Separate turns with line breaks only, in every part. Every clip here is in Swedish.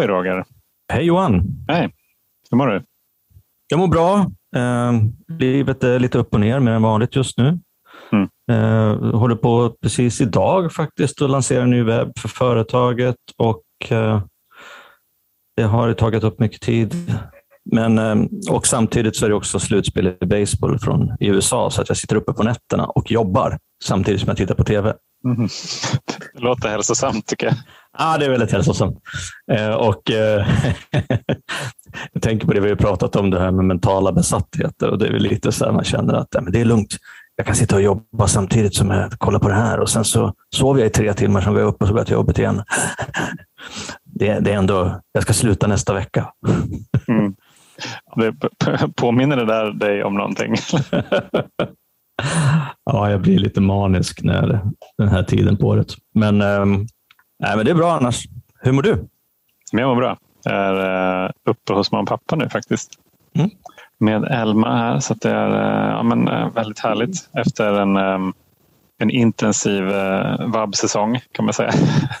Halloj Roger!
Hej Johan!
Hej! Hur mår du?
Jag mår bra. Eh, livet är lite upp och ner mer än vanligt just nu. Mm. Eh, håller på precis idag faktiskt att lansera en ny webb för företaget och eh, det har tagit upp mycket tid. Men, eh, och samtidigt så är det också slutspel i baseball från i USA så att jag sitter uppe på nätterna och jobbar samtidigt som jag tittar på tv. Mm.
Det låter hälsosamt tycker jag.
Ja, det är väldigt hälsosamt. Eh, och, eh, jag tänker på det vi har pratat om, det här med mentala besattheter. Och det är lite så här man känner att ja, men det är lugnt. Jag kan sitta och jobba samtidigt som jag kollar på det här. Och sen så sover jag i tre timmar, sen går jag upp och så går jag till jobbet igen. Det, det är ändå, jag ska sluta nästa vecka. Mm.
Det påminner det där dig om någonting?
ja, jag blir lite manisk när den här tiden på året. Men, ähm, nej, men det är bra annars. Hur mår du?
Jag mår bra. Jag är äh, uppe hos mamma och pappa nu faktiskt. Mm. Med Elma här, så det är äh, ja, men, äh, väldigt härligt efter en, ähm, en intensiv vabbsäsong kan man säga.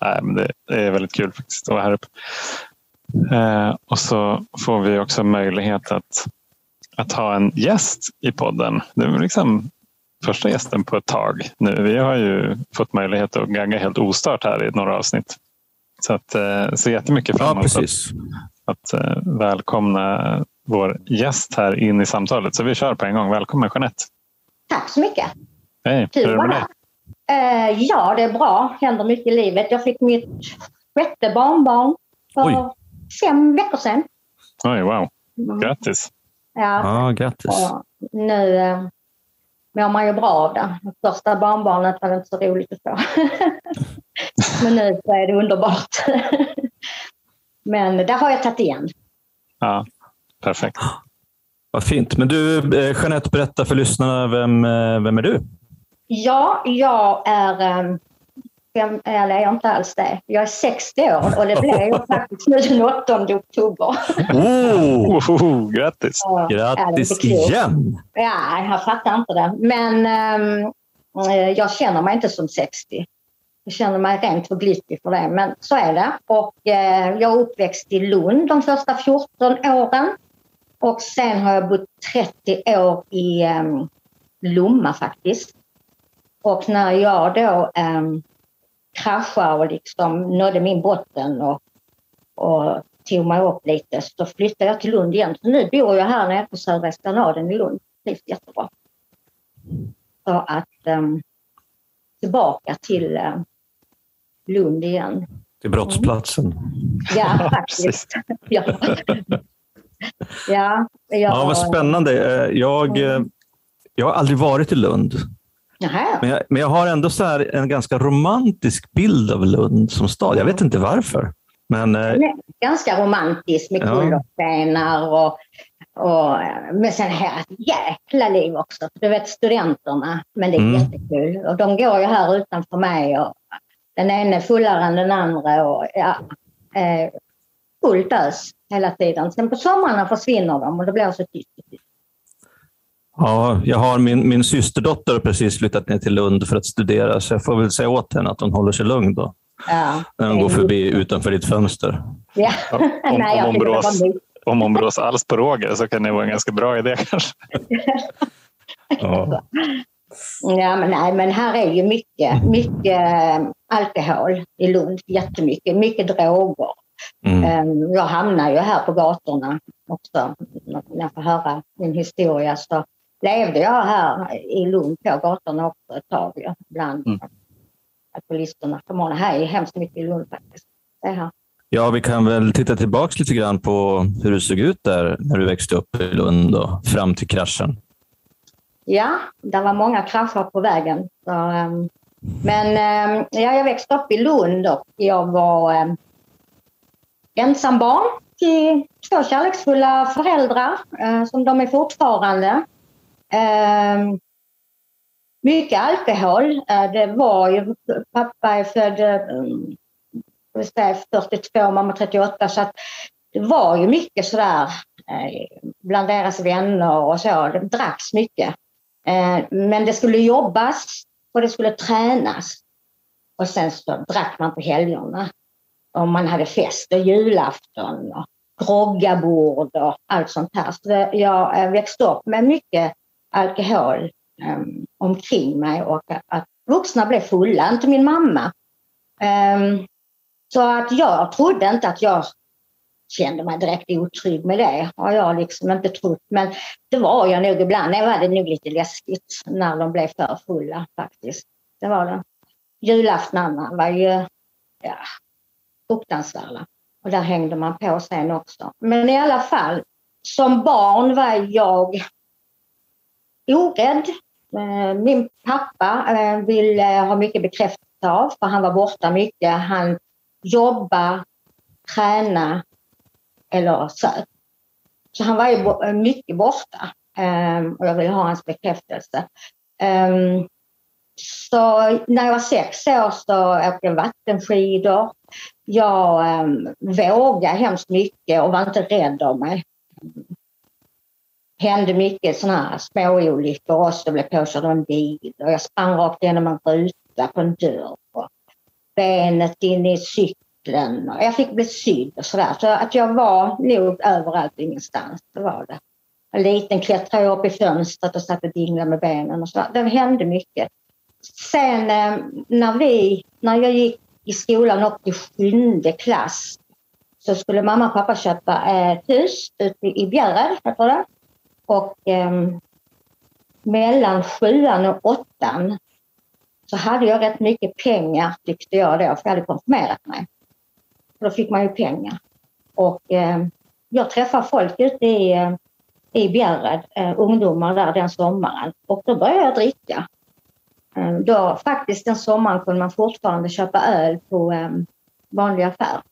nej, men det, är väldigt kul faktiskt att vara här uppe. och så får vi också möjlighet att att ha en gäst i podden. Det är liksom första gästen på ett tag nu. Vi har ju fått möjlighet att gagga helt ostört här i några avsnitt. Så att eh, se jättemycket fram emot ja, att, att eh, välkomna vår gäst här in i samtalet. Så vi kör på en gång. Välkommen Jeanette!
Tack så mycket!
Hej! Hur är det med dig?
Uh, ja, det är bra. Det händer mycket i livet. Jag fick mitt sjätte barnbarn för Oj. fem veckor sedan.
Oj, wow! Mm. Grattis!
Ja, ja grattis. Och
nu eh, mår man ju bra av det. Första barnbarnet var det inte så roligt att få. Men nu så är det underbart. Men där har jag tagit igen.
Ja, perfekt.
Vad fint. Men du, eh, Jeanette, berätta för lyssnarna, vem, eh, vem är du?
Ja, jag är um, fem, eller jag är inte alls det. Jag är 60 år och det blev jag faktiskt nu den 8 oktober.
Oh, oh, grattis!
Så, grattis igen!
Ja, jag fattar inte det. Men um, jag känner mig inte som 60. Jag känner mig rent för glyttig för det, men så är det. Och eh, jag är uppväxt i Lund de första 14 åren. Och sen har jag bott 30 år i um, Lomma faktiskt. Och när jag då um, kraschade och liksom nådde min botten och, och tog mig upp lite så flyttade jag till Lund igen. Så nu bor jag här nere på Södra Esplanaden i Lund. Trivs jättebra. Så att um, tillbaka till uh, Lund igen.
Till brottsplatsen. Mm.
Ja, faktiskt. ja. ja, jag,
ja, vad spännande. Eh, jag, eh, jag har aldrig varit i Lund. Men jag, men jag har ändå så en ganska romantisk bild av Lund som stad. Jag vet inte varför. Men, eh...
Ganska romantisk med kullerstenar och, och men sen här ett jäkla liv också. Du vet studenterna, men det är mm. jättekul. Och de går ju här utanför mig och den är fullare än den andra. Och, ja, eh, fullt ös hela tiden. Sen på somrarna försvinner de och det blir så tyst.
Ja, jag har min, min systerdotter har precis flyttat ner till Lund för att studera, så jag får väl säga åt henne att hon håller sig lugn då. Ja, när hon går förbi utanför ditt fönster.
Ja.
om, om, om, brås, om hon brås alls på Roger så kan det vara en ganska bra idé kanske.
ja. ja, men nej, men här är ju mycket, mycket eh, alkohol i Lund. Jättemycket. Mycket droger. Mm. Ehm, jag hamnar ju här på gatorna också när jag får höra min historia. Så levde jag här i Lund på gatorna också ett tag ja, bland mm. alkoholister och narkomaner. Här är hemskt mycket i Lund faktiskt. Det här.
Ja, vi kan väl titta tillbaka lite grann på hur det såg ut där när du växte upp i Lund och fram till kraschen.
Ja, det var många krascher på vägen. Så, um, men um, ja, jag växte upp i Lund och jag var um, ensam barn till två kärleksfulla föräldrar, uh, som de är fortfarande. Eh, mycket alkohol. Eh, det var ju, pappa är född eh, 42, mamma 38, så att det var ju mycket sådär eh, bland deras vänner och så. Det dracks mycket. Eh, men det skulle jobbas och det skulle tränas. Och sen så drack man på helgerna. Och man hade fest och julafton och groggabord och allt sånt här. Så jag växte upp med mycket alkohol um, omkring mig och att vuxna blev fulla, inte min mamma. Um, så att jag trodde inte att jag kände mig direkt otrygg med det. har jag liksom inte trott. Men det var jag nog ibland. Det var det nog lite läskigt när de blev för fulla faktiskt. Det var det. Julaftnarna var ju ja, fruktansvärda. Och där hängde man på sen också. Men i alla fall, som barn var jag orädd. Eh, min pappa vill ville ha mycket bekräftelse av, för han var borta mycket. Han jobbade, tränade eller söp. Så han var ju eh, mycket borta och jag ville ha hans bekräftelse. Ehm, så när jag var sex år så åkte jag vattenskidor. Jag um, vågade hemskt mycket och var inte rädd av mig hände mycket sådana här småolyckor också. Jag blev påkörd av en bil och jag sprang rakt igenom en ruta på en dörr. Och benet in i cykeln. Och jag fick bli sydd och sådär. Så att jag var nog överallt och ingenstans. Det var det. En liten klättrade jag upp i fönstret och satt och dinglade med benen och så. Det hände mycket. Sen eh, när vi, när jag gick i skolan upp till sjunde klass så skulle mamma och pappa köpa ett hus ute i Bjärred, heter det. Och eh, mellan sjuan och åttan så hade jag rätt mycket pengar tyckte jag då, för jag hade konfirmerat mig. Då fick man ju pengar. Och eh, jag träffade folk ute i, i Bjärred, eh, ungdomar där den sommaren. Och då började jag dricka. Eh, då, faktiskt den sommaren kunde man fortfarande köpa öl på eh, vanlig affär.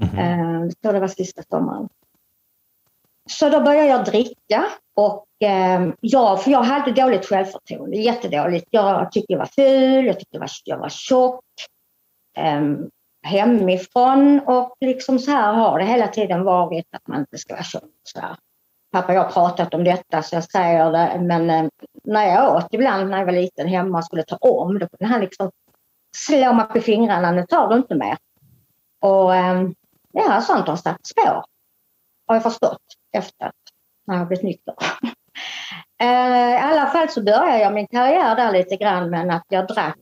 Mm -hmm. Så det var sista sommaren. Så då började jag dricka och eh, ja, för jag hade dåligt självförtroende, jättedåligt. Jag tyckte jag var ful, jag tyckte jag var, jag var tjock. Eh, hemifrån och liksom så här har det hela tiden varit att man inte ska vara tjock. Så här pappa och jag har pratat om detta så jag säger det. Men eh, när jag åt ibland när jag var liten hemma och skulle ta om, då kunde han liksom slå mig på fingrarna. Nu tar du inte mer. Och eh, ja, sånt har satt spår. Har jag förstått efter att jag blivit nykter. Eh, I alla fall så började jag min karriär där lite grann men att jag drack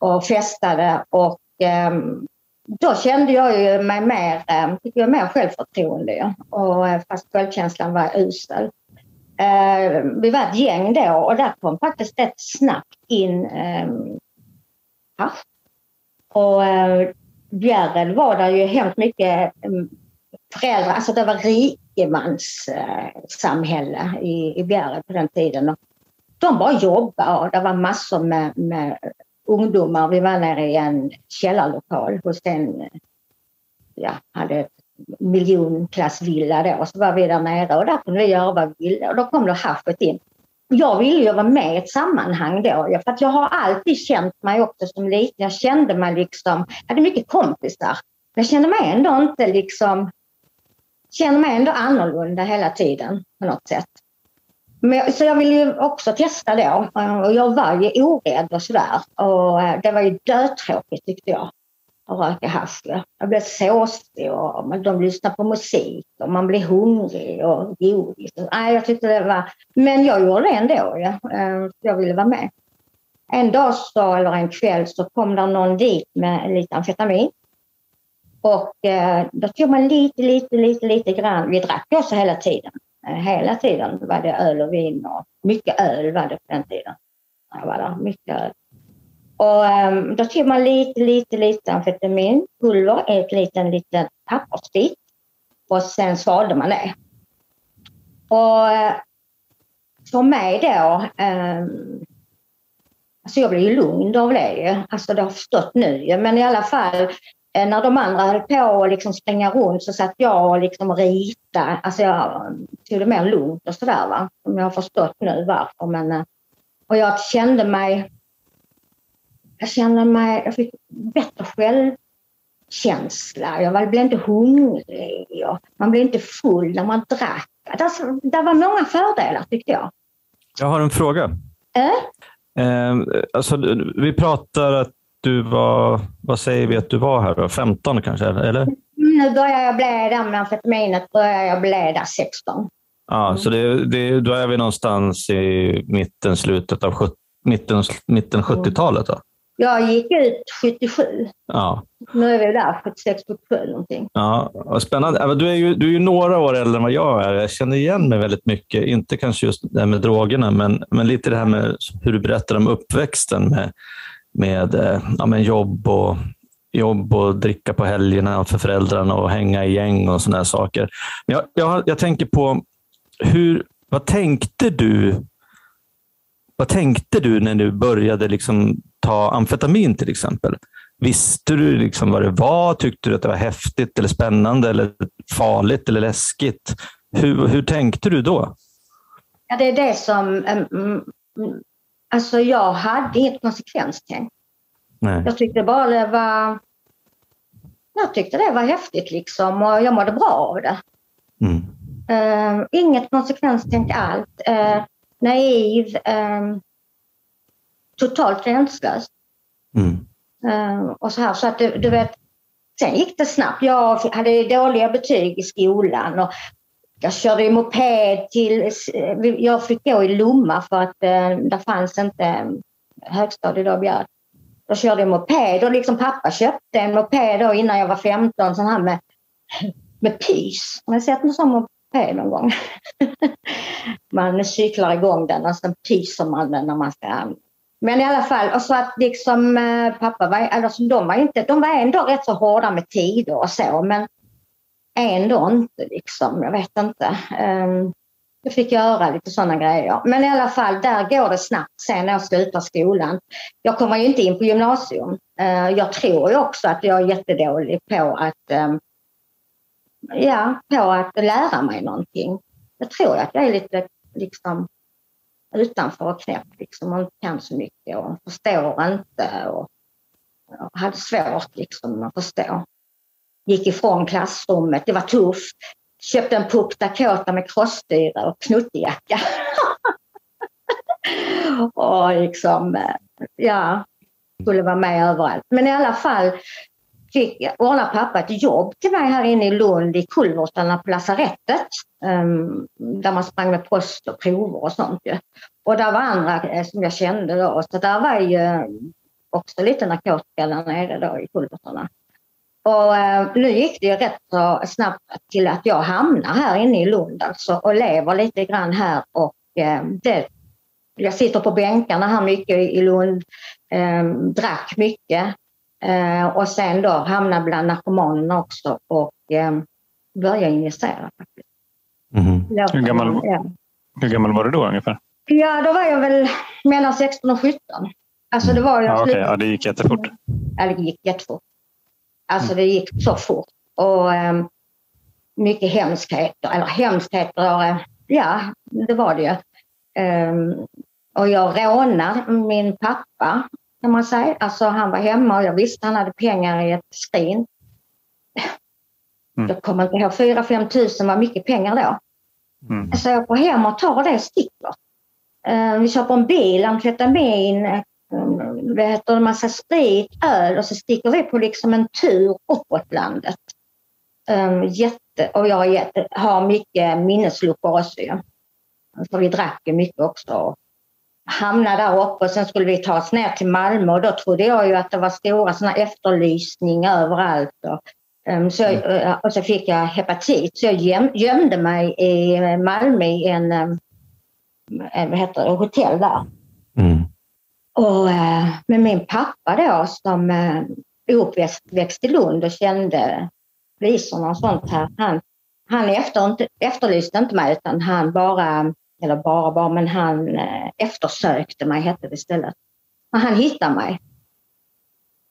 och festade och ehm, då kände jag ju mig mer, ehm, fick jag mer självförtroende och eh, fast självkänslan var usel. Eh, vi var ett gäng då och där kom faktiskt rätt snabbt in ehm, hasch. Och Bjärred var där ju hemskt mycket föräldrar, alltså det var rikemanssamhälle i, i Bjärred på den tiden. Och de bara jobbade och det var massor med, med ungdomar. Vi var nere i en källarlokal hos en, ja, hade miljonklassvilla då. Och så var vi där nere och där kunde vi göra vad vi ville. Och då kom då haschet in. Jag ville ju vara med i ett sammanhang då. För att jag har alltid känt mig också som liten. Jag kände mig liksom, jag hade mycket kompisar. Men jag kände mig ändå inte liksom, känner mig ändå annorlunda hela tiden på något sätt. Men, så jag ville ju också testa då och jag var ju orädd och sådär. Och eh, det var ju dötråkigt tyckte jag att röka hasch. Jag blev såsig och de lyssnade på musik och man blev hungrig och godis. Nej, jag tyckte det var... Men jag gjorde det ändå. Ja. Eh, jag ville vara med. En dag så, eller en kväll så kom där någon dit med lite amfetamin. Och eh, då tog man lite, lite, lite, lite grann. Vi drack också hela tiden. Eh, hela tiden var det öl och vin och mycket öl var det på den tiden. Jag var där, mycket öl. Och um, då tog man lite, lite, lite amfetaminpulver, ett liten, liten pappersbit och sen svalde man det. Och eh, för mig då, um, alltså jag blev ju lugn av det ju. Alltså det har förstått nu ju, men i alla fall när de andra höll på att liksom springa runt så satt jag och liksom ritade. Alltså jag tog det mer lugnt och sådär. Som jag har förstått nu varför. Men, eh, och jag kände mig... Jag kände mig... Jag fick bättre självkänsla. Jag blev inte hungrig. Och man blev inte full när man drack. Det, det var många fördelar tyckte jag.
Jag har en fråga. Äh? Eh, alltså, vi pratar att du var, vad säger vi att du var här då? 15 kanske, eller?
Nu börjar jag bli där med amfetaminet, börjar jag bli där 16.
Ja, så det, det, då är vi någonstans i mitten, slutet av mitten, mitten 70-talet? Då?
Jag gick ut 77.
Ja.
Nu är vi där, 76, 77 någonting.
Ja, spännande. Du är, ju, du är ju några år äldre än vad jag är. Jag känner igen mig väldigt mycket. Inte kanske just det här med drogerna, men, men lite det här med hur du berättar om uppväxten med, med, eh, ja, men jobb, och, jobb och dricka på helgerna för föräldrarna och hänga i gäng och sådana saker. Jag, jag, jag tänker på, hur, vad tänkte du vad tänkte du när du började liksom ta amfetamin till exempel? Visste du liksom vad det var? Tyckte du att det var häftigt eller spännande eller farligt eller läskigt? Hur, hur tänkte du då?
Ja, det är det som... Alltså jag hade inget konsekvenstänk. Nej. Jag tyckte bara det var... Jag tyckte det var häftigt liksom och jag mådde bra av det. Mm. Uh, inget konsekvenstänk alls. Uh, naiv. Uh, totalt gränslös. Mm. Uh, och så här, så att du, du, vet, sen gick det snabbt. Jag hade dåliga betyg i skolan och jag körde i moped till, jag fick gå i Lomma för att eh, där fanns inte eh, högstadiet då Björk. Jag körde jag moped och liksom pappa köpte en moped då innan jag var 15, sån här med, med pys. Har ni sett en sån moped någon gång? man cyklar igång den och sen pyser man den när man ska men i alla fall, och så att liksom eh, pappa var, alltså de var inte, de var ändå rätt så hårda med tider och så men ändå inte liksom, jag vet inte. Ehm, jag fick göra lite sådana grejer. Men i alla fall, där går det snabbt sen när jag slutar skolan. Jag kommer ju inte in på gymnasium. Ehm, jag tror ju också att jag är jättedålig på att, ehm, ja, på att lära mig någonting. Jag tror att jag är lite liksom utanför och knäpp liksom och inte kan så mycket och förstår inte och, och hade svårt liksom att förstå. Gick ifrån klassrummet, det var tufft. Köpte en Puck Dakota med krossstyre och knuttejacka. och liksom, eh, ja, skulle vara med överallt. Men i alla fall fick ordna pappa ett jobb till mig här inne i Lund i kulvertarna på lasarettet. Um, där man sprang med post och prover och sånt. ju. Och där var andra eh, som jag kände då. Så där var ju eh, också lite narkotika där nere då i kulvertarna. Och uh, nu gick det ju rätt så snabbt till att jag hamnar här inne i Lund alltså och lever lite grann här och uh, det jag sitter på bänkarna här mycket i Lund, eh, drack mycket Eh, och sen då hamna bland narkomanerna också och eh, börja injicera. Faktiskt.
Mm. Hur, gammal, hur gammal var du då ungefär?
Ja, då var jag väl mellan 16 och 17. Alltså det var
jag ja, okay. ja, det gick jättefort.
Ja, det gick jättefort. Alltså det gick så fort. Och um, mycket hemskheter, eller hemskheter, ja det var det ju. Um, och jag rånade min pappa kan man säga. Alltså han var hemma och jag visste han hade pengar i ett skrin. Mm. Jag kommer inte ihåg, 4-5 tusen var mycket pengar då. Mm. Så jag går hem och tar det och sticker. Uh, vi köper en bil, amfetamin, um, det heter en massa sprit, öl och så sticker vi på liksom en tur uppåt landet. Um, jätte, och jag jätte, har mycket minnesluckor också. Ja. För vi drack mycket också hamna där uppe och sen skulle vi ta oss ner till Malmö och då trodde jag ju att det var stora såna efterlysningar överallt. Och, um, så, uh, och så fick jag hepatit så jag göm, gömde mig i Malmö i en, um, vad heter det, hotell där. Mm. Och uh, med min pappa då som uh, uppväxt i Lund och kände visorna och sånt här. Han, han efter, efterlyste inte mig utan han bara eller bara bara, men han eh, eftersökte mig hette det istället. Och han hittade mig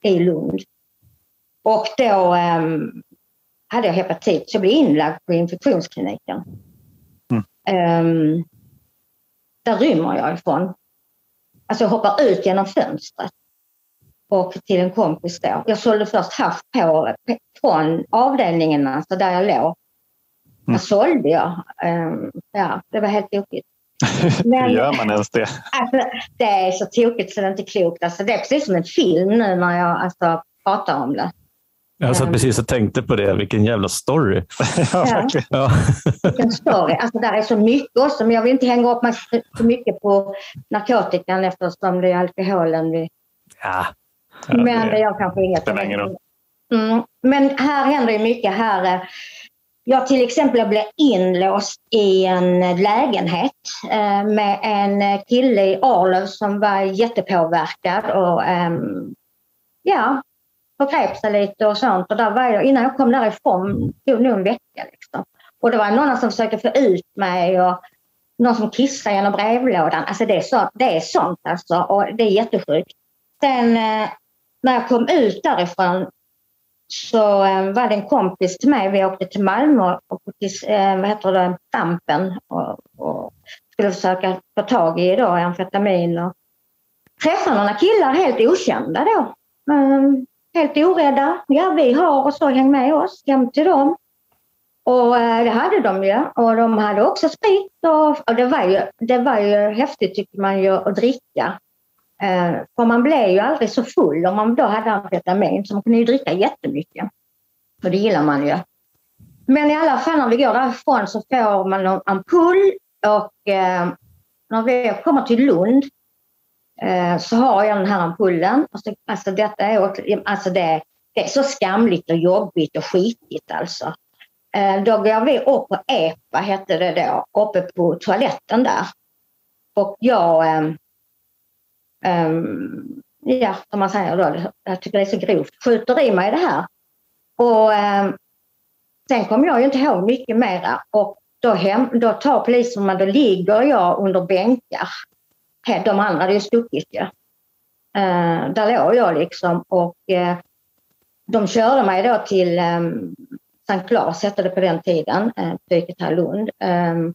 i Lund. Och då um, hade jag hepatit så jag blev inlagd på infektionskliniken. Mm. Um, där rymmer jag ifrån. Alltså jag hoppar ut genom fönstret och till en kompis då. Jag sålde först hasch på, från avdelningen alltså där jag låg. Mm. Där sålde jag. Um, ja, det var helt tokigt.
Hur gör man ens det?
Alltså, det är så tokigt så det är inte klokt. Alltså, det är precis som en film nu när jag alltså, pratar om det.
Jag satt precis och tänkte på det, vilken jävla story.
ja, ja. Vilken story. Alltså, där är så mycket också, men jag vill inte hänga upp mig så mycket på narkotikan eftersom det är alkoholen vi...
Ja.
ja men det gör kanske inget. Mm. Men här händer ju mycket. Här, eh, jag till exempel blev inlåst i en lägenhet eh, med en kille i Arlöv som var jättepåverkad och ehm, ja, förgrep sig lite och sånt. Och där var jag, innan jag kom därifrån tog nog en vecka. Liksom. Och det var någon som försökte få ut mig och någon som kissade genom brevlådan. Alltså det är, så, det är sånt alltså och det är jättesjukt. Sen eh, när jag kom ut därifrån så eh, var det en kompis till mig. Vi åkte till Malmö och till eh, vad heter det, Dampen och, och skulle försöka få tag i då, amfetamin. Och träffade några killar helt okända då. Helt orädda. Ja, vi har och så häng med oss hem till dem. Och eh, det hade de ju. Och de hade också sprit. Och, och det, var ju, det var ju häftigt tycker man ju att dricka. Eh, för man blev ju aldrig så full om man då hade amfetamin så man kunde ju dricka jättemycket. Och det gillar man ju. Men i alla fall när vi går därifrån så får man en ampull och eh, när vi kommer till Lund Eh, så har jag den här ampullen. Alltså, alltså detta är, alltså det, det är så skamligt och jobbigt och skitigt alltså. Eh, då går vi upp på EPA, hette det då, uppe på toaletten där. Och jag um, ja, som man säger då, jag tycker det är så grovt, skjuter i mig det här. Och um, sen kommer jag ju inte ihåg mycket mera och då, hem, då tar polisen mig, då ligger jag under bänkar. Eh, de andra hade ju stuckit ju. Eh, där låg jag liksom och eh, de körde mig då till ehm, um, Sankt Claes hette det på den tiden, uh, psyket här i Lund. Ehm,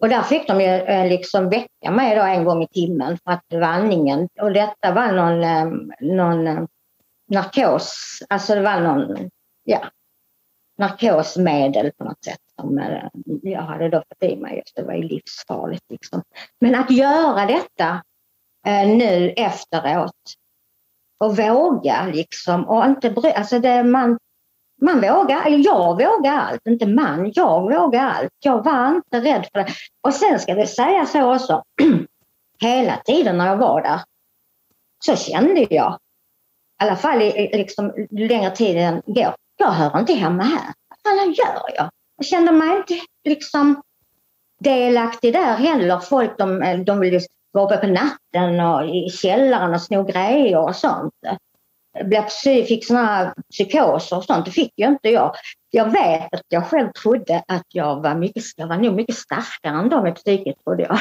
och där fick de ju liksom väcka mig då en gång i timmen för att vandringen, och detta var någon, ehm, eh, någon narkos, alltså det var någon, ja, narkosmedel på något sätt som jag hade då fått i mig. Just det var ju livsfarligt liksom. Men att göra detta eh, nu efteråt och våga liksom och inte bry, alltså det, man, man vågar, eller jag vågar allt, inte man, jag vågar allt. Jag var inte rädd för det. Och sen ska det säga så också, hela tiden när jag var där så kände jag, i alla fall i, liksom, längre tiden går, jag hör inte hemma här. Vad fan gör jag? Jag kände mig inte liksom delaktig där heller. Folk de, de vill vara uppe på natten och i källaren och sno grejer och sånt Jag fick såna här psykoser och sånt. Det fick ju inte jag. Jag vet att jag själv trodde att jag var mycket, jag var nog mycket starkare än dem i psyket trodde jag.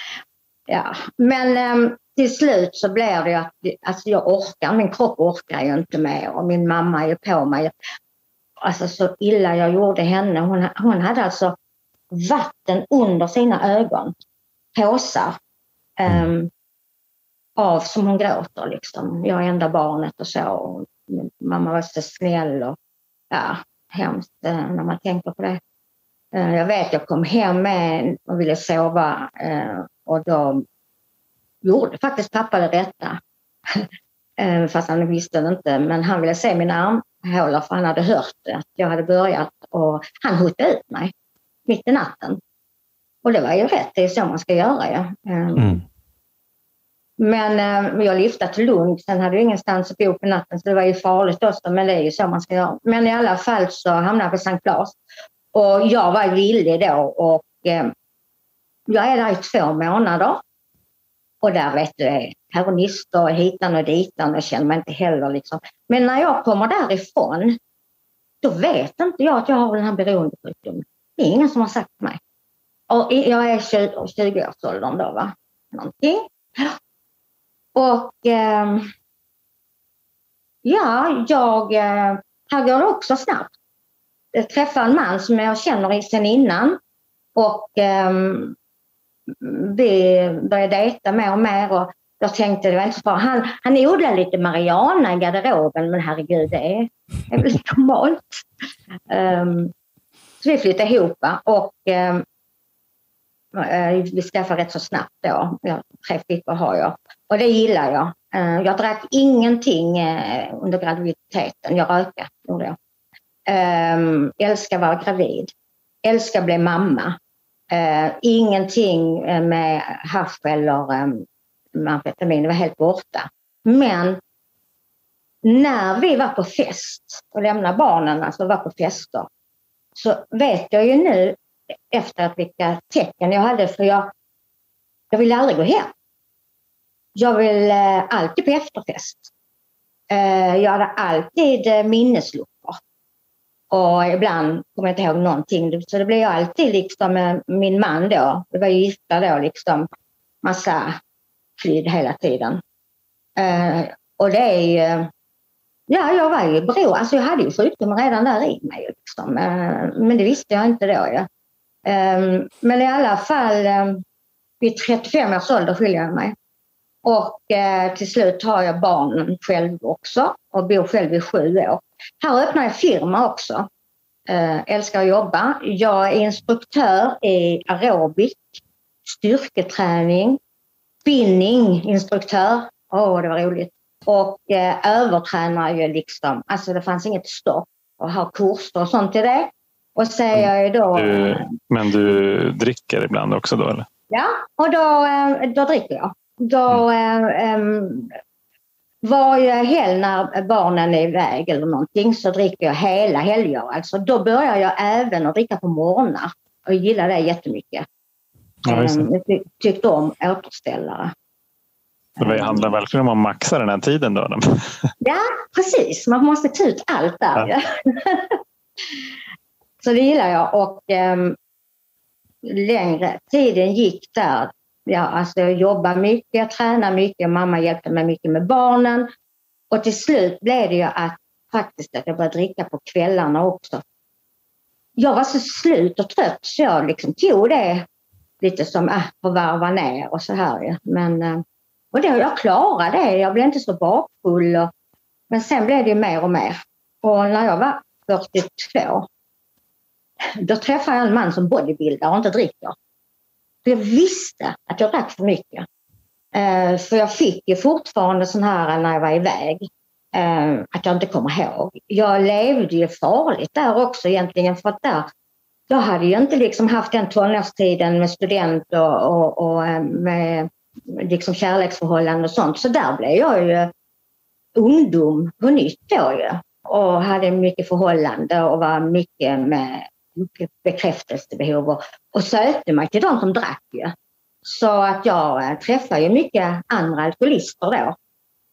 ja. Men um, till slut så blev det att alltså jag orkar, min kropp orkar ju inte mer och min mamma är på mig. Alltså så illa jag gjorde henne. Hon, hon hade alltså vatten under sina ögon, påsar. Um, av som hon gråter. Liksom. Jag är enda barnet och så. Och mamma var så snäll och ja, hemskt eh, när man tänker på det. Eh, jag vet, jag kom hem med och ville sova eh, och då gjorde faktiskt pappa det rätta. Fast han visste det inte, men han ville se min arm armhålor för han hade hört att jag hade börjat och han hotade ut mig mitt i natten. Och det var ju rätt, det är så man ska göra. Ja. Mm. Men eh, jag lyfte till Lund, sen hade jag ingenstans att bo på natten så det var ju farligt också, men det är ju så man ska göra. Men i alla fall så hamnade jag på Sankt Claes och jag var villig då och eh, jag är där i två månader. Och där vet du, är heroinister hitan och ditan och känner mig inte heller liksom. Men när jag kommer därifrån, då vet inte jag att jag har den här beroendesjukdomen. Det är ingen som har sagt till mig. Och jag är 20-årsåldern då va. Någonting. Och eh, ja, jag, eh, här går det också snabbt. Jag träffar en man som jag känner sedan innan och eh, vi började dejta mer och mer och jag tänkte det var inte så bra. Han, han odlade lite marijuana i garderoben men herregud det är, är väl normalt. Um, så vi flyttade ihop och um, vi skaffade rätt så snabbt då. Jag, tre flickor har jag. Och det gillar jag. Uh, jag drack ingenting uh, under graviditeten. Jag rökte, gjorde jag. Um, älskar vara gravid. Älskar bli mamma. Eh, ingenting eh, med hasch eller eh, amfetamin, det var helt borta. Men när vi var på fest och lämnade barnen, alltså var på fester, så vet jag ju nu efter att vilka tecken jag hade för jag, jag ville aldrig gå hem. Jag vill eh, alltid på efterfest. Eh, jag hade alltid eh, minnesluckor. Och ibland kommer jag inte ihåg någonting. Så det blev jag alltid liksom med min man då. Vi var gifta då liksom. Massa flydd hela tiden. Eh, och det är ju... Ja, jag var ju beroende. Alltså jag hade ju sjukdomen redan där i mig. Liksom. Eh, men det visste jag inte då. Ja. Eh, men i alla fall, eh, vid 35 års ålder skiljer jag mig. Och eh, till slut har jag barnen själv också och bor själv i sju år. Här öppnar jag firma också. Eh, älskar att jobba. Jag är instruktör i aerobik, styrketräning, spinning, instruktör. Åh, det var roligt. Och eh, övertränar ju liksom. Alltså det fanns inget stopp och har kurser och sånt till det. Och säger jag då...
Du, men du dricker ibland också då eller?
Ja, och då, eh, då dricker jag. Då mm. Varje helg när barnen är iväg eller någonting så dricker jag hela helger. Alltså, då börjar jag även att dricka på morgnar och gillar det jättemycket. Ja, jag ty tyckte om återställare.
Det handlar verkligen om att maxa den här tiden då?
ja, precis. Man måste ta ut allt där. Ja. Så det gillar jag och um, längre tiden gick där. Ja, alltså jag jobbade mycket, jag tränade mycket, mamma hjälpte mig mycket med barnen. Och till slut blev det ju att faktiskt att jag började dricka på kvällarna också. Jag var så slut och trött så jag liksom tog det lite som att äh, varva ner och så här. Men, eh, och det, jag klarade det, jag blev inte så bakfull. Och, men sen blev det mer och mer. Och när jag var 42 då träffade jag en man som bodybuildar och inte dricker. För jag visste att jag drack för mycket. Eh, för jag fick ju fortfarande sån här när jag var iväg, eh, att jag inte kommer ihåg. Jag levde ju farligt där också egentligen för att där, jag hade ju inte liksom haft den tonårstiden med student och, och, och eh, med liksom kärleksförhållanden och sånt. Så där blev jag ju ungdom på nytt då ju. Och hade mycket förhållande och var mycket med bekräftelsebehov och, och sökte mig till de som drack ju. Så att jag eh, träffade ju mycket andra alkoholister då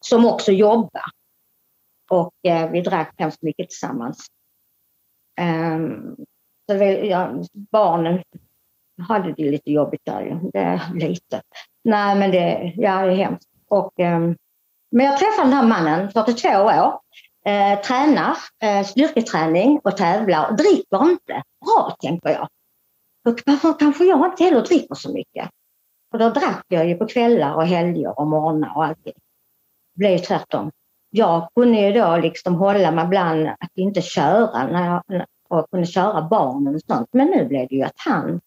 som också jobbar. Och eh, vi drack hemskt mycket tillsammans. Um, så vi, ja, barnen hade det lite jobbigt där ju. Det, lite. Nej men det, ja, det är hemskt. Och, um, men jag träffade den här mannen, 42 år, eh, tränar eh, styrketräning och tävlar och dricker inte. Bra, tänker jag. Varför kanske jag inte heller dricker så mycket? För då drack jag ju på kvällar och helger och morgnar och allting. Det blev tvärtom. Jag kunde ju då liksom hålla mig ibland att inte köra när jag, och kunde köra barnen och sånt. Men nu blev det ju att han,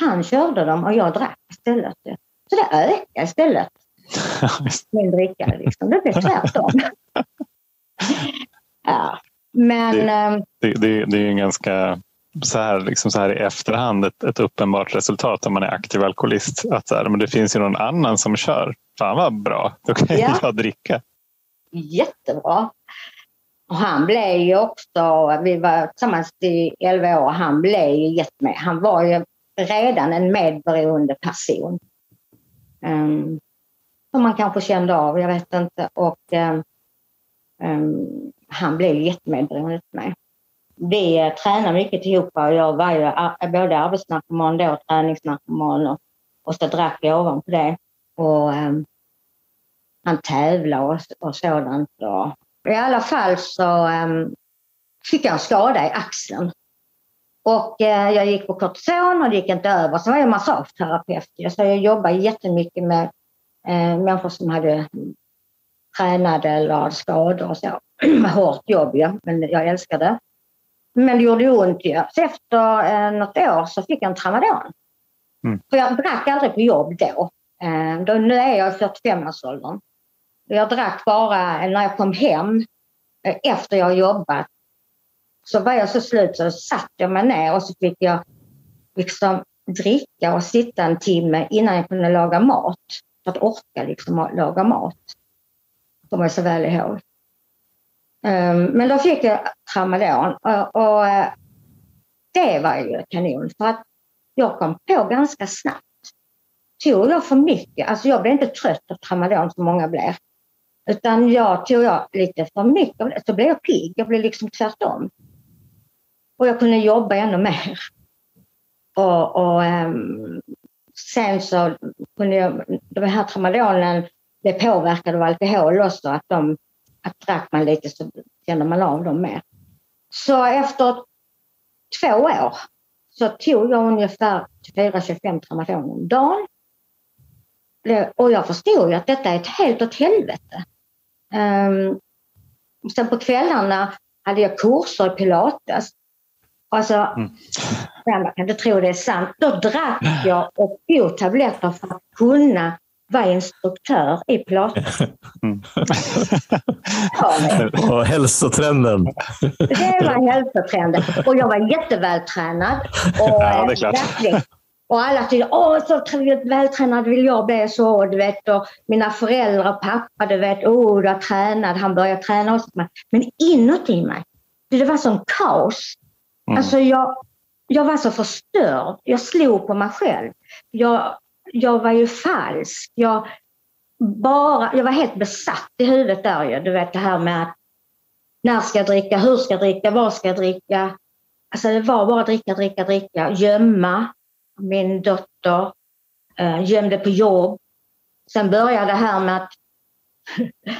han körde dem och jag drack istället. Så det ökade istället. Min dricka liksom. Det blev tvärtom. ja. Men...
Det, ehm, det, det, det är en ganska så här, liksom så här i efterhand ett, ett uppenbart resultat om man är aktiv alkoholist. Att så här, men det finns ju någon annan som kör. Fan vad bra, då kan ja. jag dricka.
Jättebra. Och han blev ju också, vi var tillsammans i 11 år, han blev ju jättemed. Han var ju redan en medberoende person. Um, som man kanske kände av, jag vet inte. Och um, Ehm, han blev jättemedberoende till mig vi tränade tränar mycket ihop och jag var ju eh, både arbetsnarkoman då, träningsnarkoman och, och så drack jag ovanpå det. Och um, han tävlade och, och sådant. Och, I alla fall så um, fick jag en skada i axeln. Och uh, jag gick på kortison och det gick inte över. Sen var jag massageterapeut. Så jag jobbade jättemycket med uh, människor som hade tränade eller hade skador och så. Hårt jobb ja, men jag älskade det. Men det gjorde ont ju. Så efter eh, något år så fick jag en tramadol. Mm. För jag drack aldrig på jobb då. Eh, då nu är jag i 45-årsåldern. Jag drack bara när jag kom hem eh, efter jag jobbat. Så var jag så slut så satt jag mig ner och så fick jag liksom dricka och sitta en timme innan jag kunde laga mat. För att orka liksom laga mat. Kommer jag så väl ihåg. Ehm, men då fick jag tramadol eh, och, eh, det var ju kanon för att jag kom på ganska snabbt. Tog jag för mycket, alltså jag blev inte trött av tramadol som många blir. Utan jag tog jag lite för mycket av det så blev jag pigg. Jag blev liksom tvärtom. Och jag kunde jobba ännu mer. Och, och um, sen så kunde jag, de här tramadolen blev påverkade av alkohol också. Att, de, att drack man lite så kände man av dem mer. Så efter två år så tog jag ungefär 4-25 tramadol om dagen. Och jag förstod ju att detta är ett helt åt helvete. Um, sen på kvällarna hade jag kurser i pilates. Alltså, mm. man kan inte tro det är sant. Då drack jag och tog tabletter för att kunna vara instruktör i pilates. Mm.
och hälsotrenden.
Det var hälsotrenden. Och jag var jättevältränad. Och,
ja, det är klart.
Och alla tyckte, åh så vältränad vill jag bli. Så, du vet, och mina föräldrar och pappa, du vet, åh du har tränat. Han började träna hos mig. Men inuti mig, det var som kaos. Mm. Alltså jag, jag var så förstörd. Jag slog på mig själv. Jag, jag var ju falsk. Jag, bara, jag var helt besatt i huvudet där ju. Du vet det här med att när ska jag dricka, hur ska jag dricka, vad ska jag dricka? Alltså det var bara dricka, dricka, dricka, gömma min dotter, eh, gömde på jobb. Sen började det här med att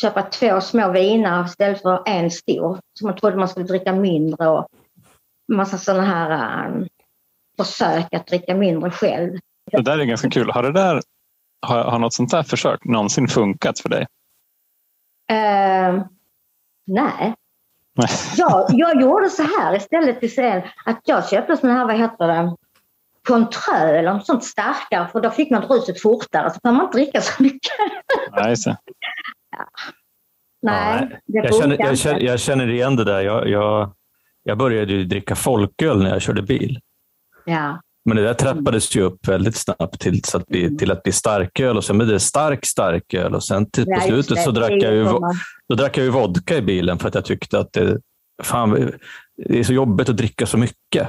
köpa två små viner istället för en stor. Så man trodde man skulle dricka mindre och massa sådana här um, försök att dricka mindre själv.
Det där är ganska kul. Har, det där, har, har något sånt där försök någonsin funkat för dig?
Uh, nej. jag, jag gjorde så här istället sen att jag köpte sådana här, vad heter det, Control eller något sånt starkare för då fick man ruset fortare så kan man inte dricka så mycket.
Nej, så.
Ja. Nej,
ja, jag, känner, jag, känner, jag, känner, igen det där. Jag, jag, jag började ju dricka folköl när jag körde bil.
Ja.
Men det där trappades ju upp väldigt snabbt till att bli, mm. till att bli starköl och sen blev det stark starköl och sen till, på slutet så drack jag, ju, då drack jag ju vodka i bilen för att jag tyckte att det, fan, det är så jobbigt att dricka så mycket.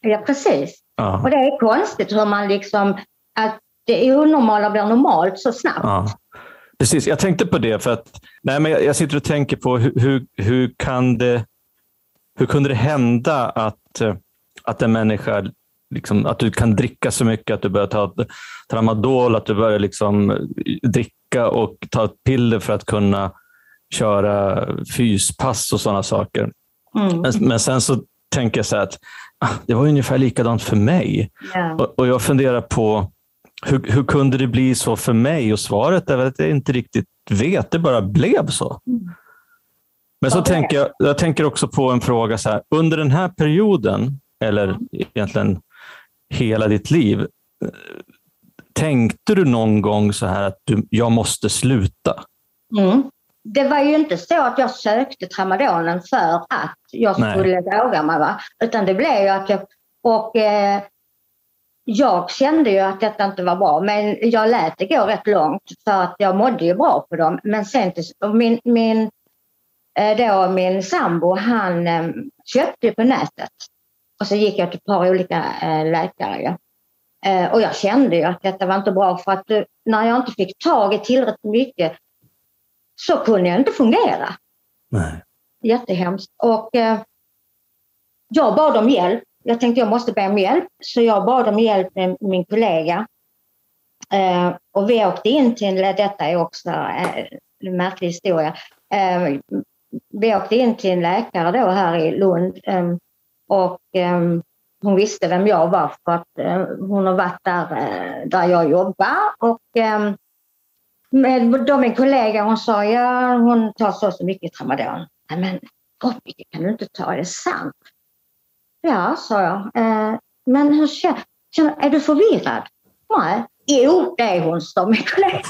Ja, precis. Ja. Och det är konstigt hur man liksom, att det onormala blir normalt så snabbt. Ja.
Precis, jag tänkte på det för att nej, men jag, jag sitter och tänker på hur, hur, hur, kan det, hur kunde det hända att, att en människa Liksom, att du kan dricka så mycket att du börjar ta tramadol, att du börjar liksom dricka och ta ett piller för att kunna köra fyspass och sådana saker. Mm. Men, men, sen så tänker jag så att ah, det var ungefär likadant för mig. Yeah. Och, och, jag funderar på hur, hur kunde det bli så för mig? Och svaret är att jag inte riktigt vet. Det bara blev så. Mm. Men så okay. tänker jag, jag tänker också på en fråga. så här, Under den här perioden, eller egentligen hela ditt liv, tänkte du någon gång så här att du, jag måste sluta?
Mm. Det var ju inte så att jag sökte tramadolen för att jag skulle droga mig. Va? Utan det blev ju att jag... Och, eh, jag kände ju att detta inte var bra men jag lät det gå rätt långt för att jag mådde ju bra på dem. Men sen min, min, eh, då, min sambo han eh, köpte på nätet och så gick jag till ett par olika eh, läkare. Ja. Och jag kände ju att detta var inte bra för att när jag inte fick tag i tillräckligt mycket så kunde jag inte fungera.
Nej.
Jättehemskt. Och jag bad om hjälp jag tänkte jag måste be om hjälp, så jag bad om hjälp med min kollega. Eh, och vi åkte in till, detta är också eh, en märklig historia, eh, vi åkte in till en läkare då här i Lund eh, och eh, hon visste vem jag var för att eh, hon har varit där, där jag jobbar. Och, med, då min kollega hon sa, ja hon tar så så mycket tramadol. Men Robbie, kan du inte ta, är det sant? Ja, sa jag. Eh, men hur känns Är du förvirrad? Nej. Jo, det är hon, sa min kollega.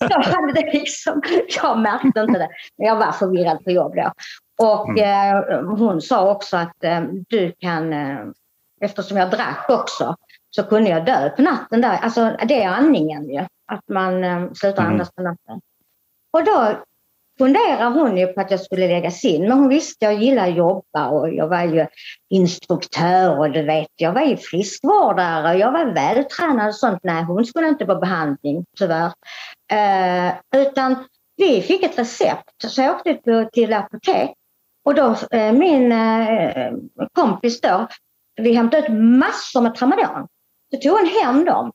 jag, hade det liksom, jag märkte inte det, men jag var förvirrad på jobb då. Och mm. eh, hon sa också att eh, du kan, eh, eftersom jag drack också, så kunde jag dö på natten där. Alltså det är andningen ju, att man eh, slutar mm. andas på natten. Och då funderar hon ju på att jag skulle läggas in. Men hon visste jag gillar att jobba och jag var ju instruktör och du vet, jag var ju friskvårdare. Jag var vältränad och sånt. Nej, hon skulle inte på behandling tyvärr. Eh, utan vi fick ett recept så jag åkte till apotek och då eh, min eh, kompis då, vi hämtade ut massor med Tramadol. Så tog hon hem dem.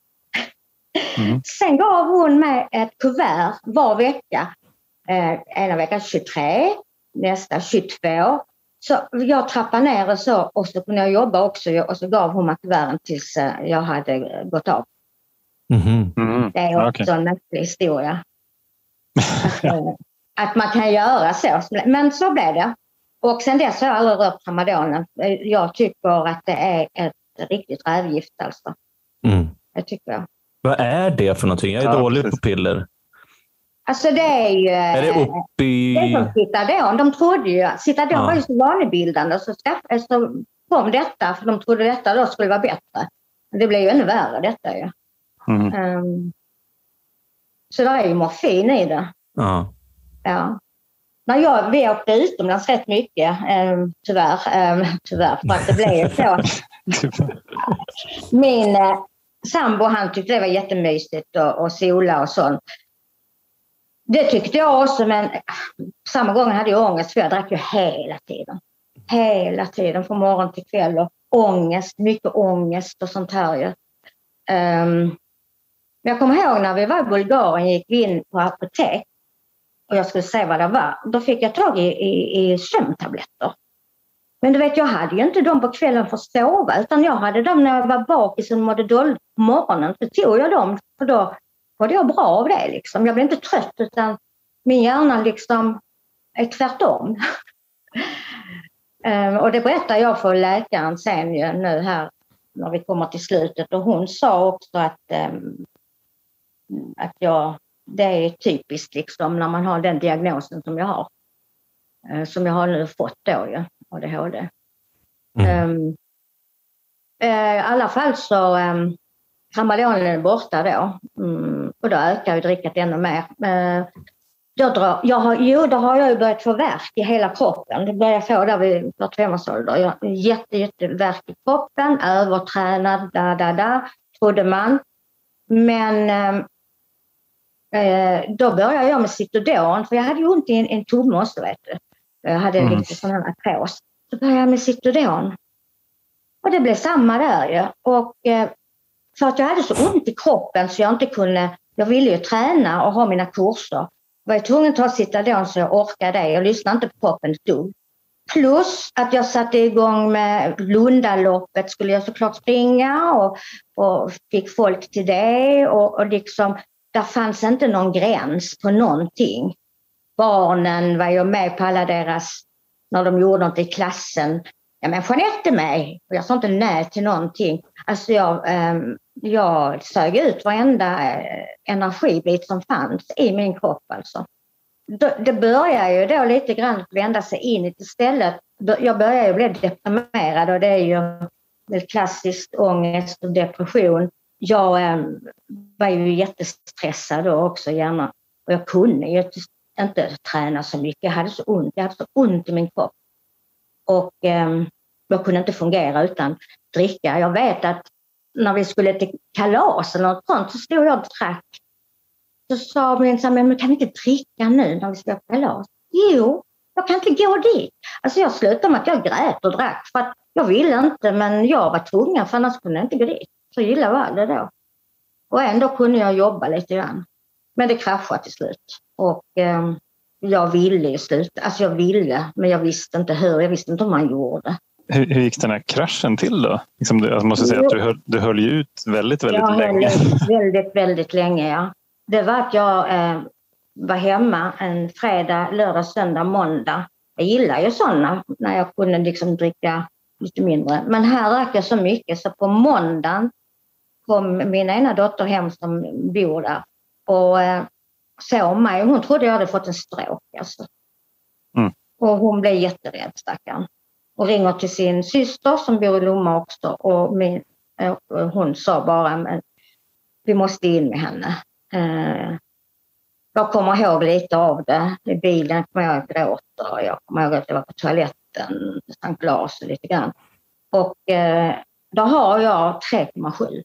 Mm. Sen gav hon mig ett kuvert var vecka eh, ena veckan 23, nästa 22. Så jag trappade ner och så och så kunde jag jobba också och så gav hon mig kuverten tills jag hade gått av.
Mm. Mm.
Det är också okay. en märklig historia. att, att man kan göra så. Men så blev det. Och sen dess har jag aldrig rört tramadolen. Jag tycker att det är ett riktigt rävgift alltså.
Mm.
Det tycker jag.
Vad är det för någonting? Jag är ja, dålig precis. på piller.
Alltså det är ju...
Är det upp i...
Det är som Citadon. De trodde ju... Citadon ja. var ju så vanebildande så, så kom detta för de trodde detta då skulle vara bättre. Det blev ju ännu värre detta ju. Mm. Um, så det är ju morfin i det.
Ja.
ja. När jag, vi åkte utomlands rätt mycket, um, tyvärr. Um, tyvärr, för att det blev så. Min uh, sambo han tyckte det var jättemysigt och, och sola och sånt. Det tyckte jag också, men samma gång hade jag ångest för jag drack ju hela tiden. Hela tiden, från morgon till kväll. Och ångest, mycket ångest och sånt här ju. Um, jag kommer ihåg när vi var i Bulgarien gick vi in på apotek och jag skulle se vad det var. Då fick jag tag i, i, i sömntabletter. Men du vet, jag hade ju inte dem på kvällen för att sova utan jag hade dem när jag var bakis och mådde dåligt på morgonen. Så tog jag dem för då mådde jag bra av det. Liksom. Jag blev inte trött utan min hjärna liksom är tvärtom. Ehm, och det berättar jag för läkaren sen ju, nu här när vi kommer till slutet och hon sa också att, ehm, att jag, det är typiskt liksom när man har den diagnosen som jag har. Uh, som jag har nu fått då ju, ADHD. Mm. Um, uh, I alla fall så um, Tramadol är borta då mm, och då ökar ju drickat ännu mer. Eh, jag drar, jag har, jo, då har jag ju börjat få värk i hela kroppen. Det började jag få där vid 45 års ålder. Jätte, jättevärk i kroppen, övertränad, da, da, da, trodde man. Men eh, eh då började jag med Citodon, för jag hade ju ont i en, en också, vet du. Jag hade mm. lite sån här artros. Så började jag med Citodon. Och det blev samma där ju. Och eh, för att jag hade så ont i kroppen så jag inte kunde, jag ville ju träna och ha mina kurser. var jag tvungen att ta Citadon så jag orkade det. Jag lyssnade inte på kroppen ett dugg. Plus att jag satte igång med Lundaloppet skulle jag såklart springa och, och fick folk till det och, och liksom, där fanns inte någon gräns på någonting. Barnen var ju med på alla deras, när de gjorde något i klassen. Ja men Jeanette är med och jag sa inte nej till någonting. Alltså jag, eh, jag sög ut varenda eh, energibit som fanns i min kropp alltså. Det börjar ju då lite grann vända sig in istället. Jag börjar ju bli deprimerad och det är ju klassiskt ångest och depression. Jag ehm, var ju jättestressad då också gärna och jag kunde ju inte träna så mycket. Jag hade så ont, jag hade så ont i min kropp. Och eh, jag kunde inte fungera utan dricka. Jag vet att när vi skulle till kalas eller något sånt så stod jag och drack. Så sa min sambo, men kan vi inte dricka nu när vi ska på kalas? Jo, jag kan inte gå dit. Alltså jag slutade med att jag grät och drack för att jag ville inte men jag var tvungen för annars kunde jag inte gå dit. Så illa var det då. Och ändå kunde jag jobba lite grann. Men det kraschade till slut. Och eh, jag ville ju sluta. Alltså jag ville, men jag visste inte hur. Jag visste inte hur man gjorde.
Hur, hur gick den här kraschen till då? Liksom, jag måste säga att du höll, du höll ut väldigt, väldigt jag länge.
Väldigt, väldigt länge, ja. Det var att jag eh, var hemma en fredag, lördag, söndag, måndag. Jag gillar ju sådana när jag kunde liksom dricka lite mindre. Men här drack jag så mycket så på måndagen kom min ena dotter hem som bor där och eh, såg mig. Hon trodde jag hade fått en stråk. Alltså. Mm. Och hon blev jätterädd stackaren. Och ringer till sin syster som bor i Lomma också och min, och hon sa bara men vi måste in med henne. Eh, jag kommer ihåg lite av det. I bilen kommer jag gråta. Jag kommer ihåg att jag var på toaletten, Sankt Lars och lite grann. Och eh, då har jag 3,7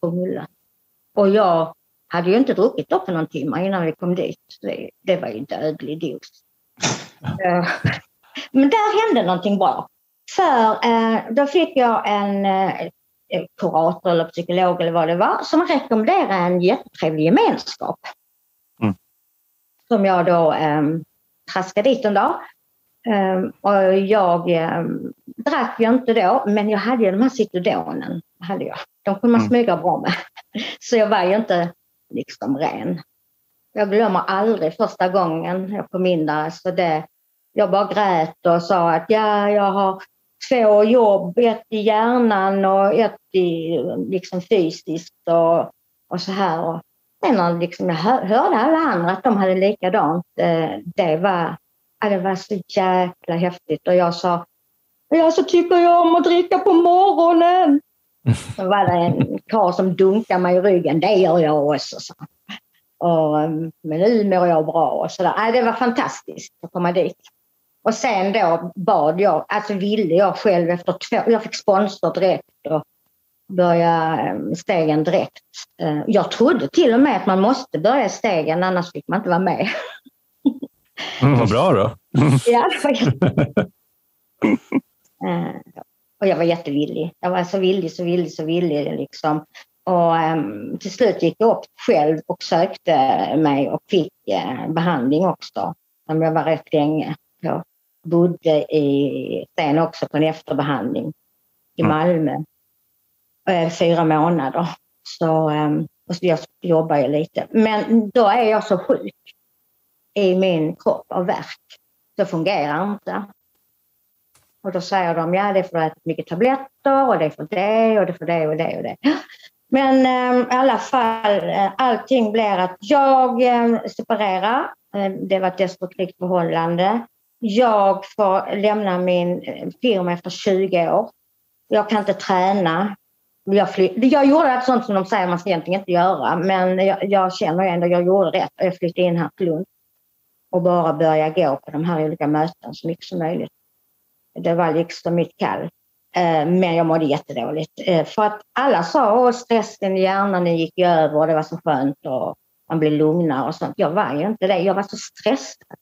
promille. Och jag hade ju inte druckit då på någon timme innan vi kom dit. Det, det var ju dödlig dos. Eh, men där hände någonting bra. För eh, då fick jag en eh, kurator eller psykolog eller vad det var som rekommenderade en jättetrevlig gemenskap. Mm. Som jag då eh, traskade dit en dag. Um, och jag um, drack ju inte då, men jag hade ju de här Citodonen. Hade jag. De kunde man mm. smyga bra med. Så jag var ju inte liksom ren. Jag glömmer aldrig första gången jag kom in där. Så det, jag bara grät och sa att ja, jag har två jobb, ett i hjärnan och ett i, liksom fysiskt och, och så här. Och sen liksom jag hörde alla andra att de hade likadant. Eh, det var, det var så jäkla häftigt och jag sa Ja, så tycker jag om att dricka på morgonen. Så var det en karl som dunkade mig i ryggen. Det gör jag också, så. Och, men nu mår jag bra och sådär. Det var fantastiskt att komma dit. Och sen då bad jag, alltså ville jag själv efter två, jag fick sponsor direkt och börja eh, stegen direkt. Eh, jag trodde till och med att man måste börja stegen annars fick man inte vara med.
Mm, vad bra då.
ja. Eh, och jag var jättevillig. Jag var så villig, så villig, så villig liksom. Och um, till slut gick jag upp själv och sökte mig och fick uh, behandling också. Som jag var rätt länge på. Bodde i, sen också på en efterbehandling i mm. Malmö. Uh, fyra månader. Så, um, och så jag jobbar ju lite. Men då är jag så sjuk i min kropp av värk. Det fungerar inte. Och då säger de, ja det är för att mycket tabletter och det är för det och det är för det och det och det. Men eh, i alla fall, eh, allting blir att jag eh, separerar. Ehm, det var ett destruktivt förhållande. Jag får lämna min eh, firma efter 20 år. Jag kan inte träna. Jag, jag gjorde allt sånt som de säger man ska egentligen inte göra, men jag, jag känner ändå att jag gjorde rätt. och Jag flyttade in här till Lund och bara börja gå på de här olika mötena så mycket som möjligt. Det var liksom mitt kall. Eh, men jag mådde jättedåligt. Eh, för att alla sa att stressen i hjärnan gick över och det var så skönt och man blev lugnare och sånt. Jag var ju inte det. Jag var så stressad.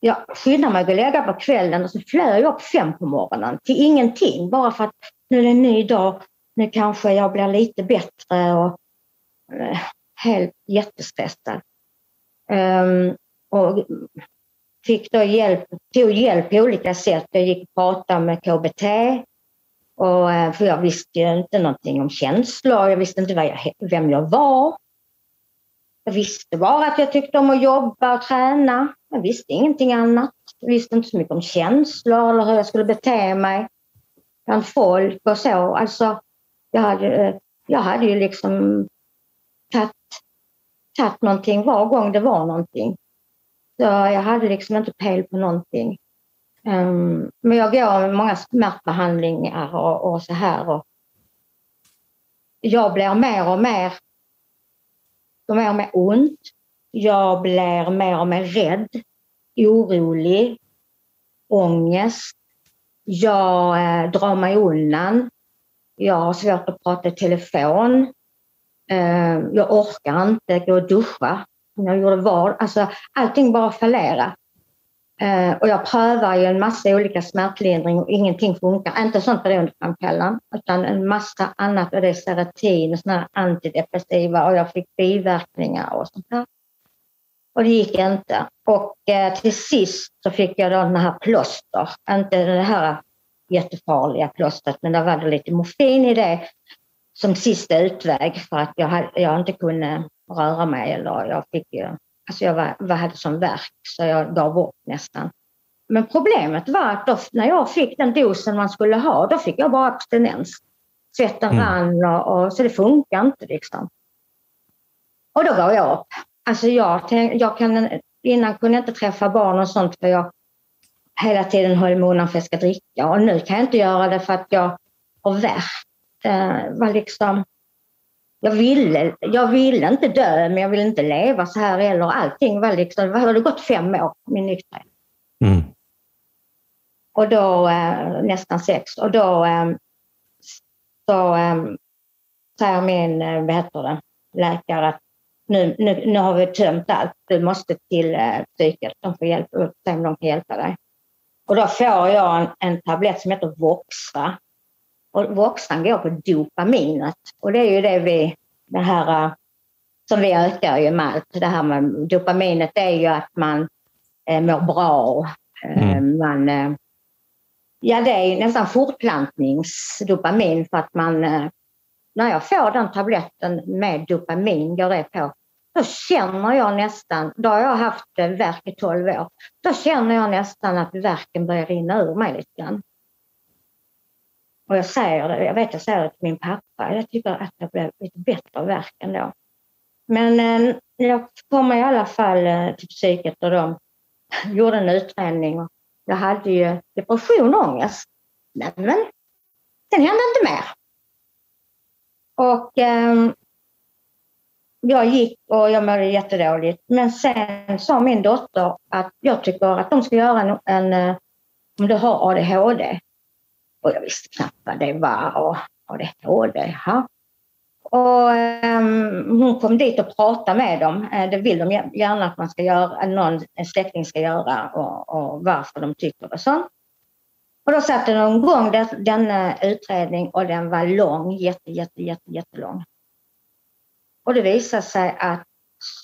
Jag skyndade mig att lägga på kvällen och så flög jag upp fem på morgonen till ingenting. Bara för att nu är det en ny dag. Nu kanske jag blir lite bättre och eh, helt jättestressad. Um, och fick då hjälp, tog hjälp på olika sätt. Jag gick och pratade med KBT. Och, eh, för jag visste ju inte någonting om känslor. Jag visste inte jag, vem jag var. Jag visste bara att jag tyckte om att jobba och träna. Jag visste ingenting annat. Jag visste inte så mycket om känslor eller hur jag skulle bete mig bland folk och så. Alltså, jag hade, jag hade ju liksom tagit någonting var gång det var någonting. Så jag hade liksom inte pejl på någonting. Um, men jag går många smärtbehandlingar och, och så här. Och jag blir mer och mer, mer och mer ont. Jag blir mer och mer rädd, orolig, ångest. Jag eh, drar mig undan. Jag har svårt att prata i telefon. Eh, jag orkar inte gå och duscha jag gjorde vad. Alltså, allting bara fallerade. Eh, och jag prövar ju en massa olika smärtlindring och ingenting funkar. Inte sånt beroendeframkallande utan en massa annat och det är Seratin och såna antidepressiva och jag fick biverkningar och sånt där. Och det gick inte. Och eh, till sist så fick jag då den här plåster. Inte det här jättefarliga plåstret men det var det lite morfin i det som sista utväg för att jag, jag inte kunde röra mig eller jag fick alltså jag var, var, hade sån värk så jag gav upp nästan. Men problemet var att då, när jag fick den dosen man skulle ha, då fick jag bara abstinens. Svetten mm. rann och, och, så det funkar inte liksom. Och då gav jag upp. Alltså jag, jag kan, innan kunde jag inte träffa barn och sånt för jag hela tiden höll munnen för att jag ska dricka och nu kan jag inte göra det för att jag har värk. Eh, var liksom, jag, ville, jag ville inte dö men jag ville inte leva så här heller. Allting var liksom, det hade gått fem år, min nykterhet. Mm. Och då, eh, nästan sex, och då eh, så eh, säger min, eh, vad heter det, läkare att nu, nu, nu har vi tömt allt, du måste till eh, psyket, de får hjälpa, se om de kan hjälpa dig. Och då får jag en, en tablett som heter Voxra. Och Voxran går på dopaminet och det är ju det vi, det här eh, som vi ökar ju med allt. Det här med dopaminet är ju att man eh, mår bra. Eh, mm. Man, ja, det är nästan fortplantningsdopamin för att man, när jag får den tabletten med dopamin, går det på, då känner jag nästan, då har jag haft värk i 12 år, då känner jag nästan att värken börjar rinna ur mig lite grann. Och jag säger det, jag vet jag säger det till min pappa, jag tycker att det blev ett bättre värk ändå. Men eh, jag kom i alla fall eh, till psyket och de gjorde en utredning och jag hade ju depression och ångest. Men, men sen hände inte mer. Och eh, jag gick och jag mådde jättedåligt. Men sen sa min dotter att jag tycker att de ska göra en, en eh, om du har ADHD. Och jag visste knappt vad det var. Och det ja. Och um, hon kom dit och pratade med dem. Eh, det vill de gärna att man ska göra, någon släkting ska göra och, och varför de tycker och sånt. Och då satte de igång denna utredning och den var lång, jätte, jätte, jätte, jättelång. Och det visade sig att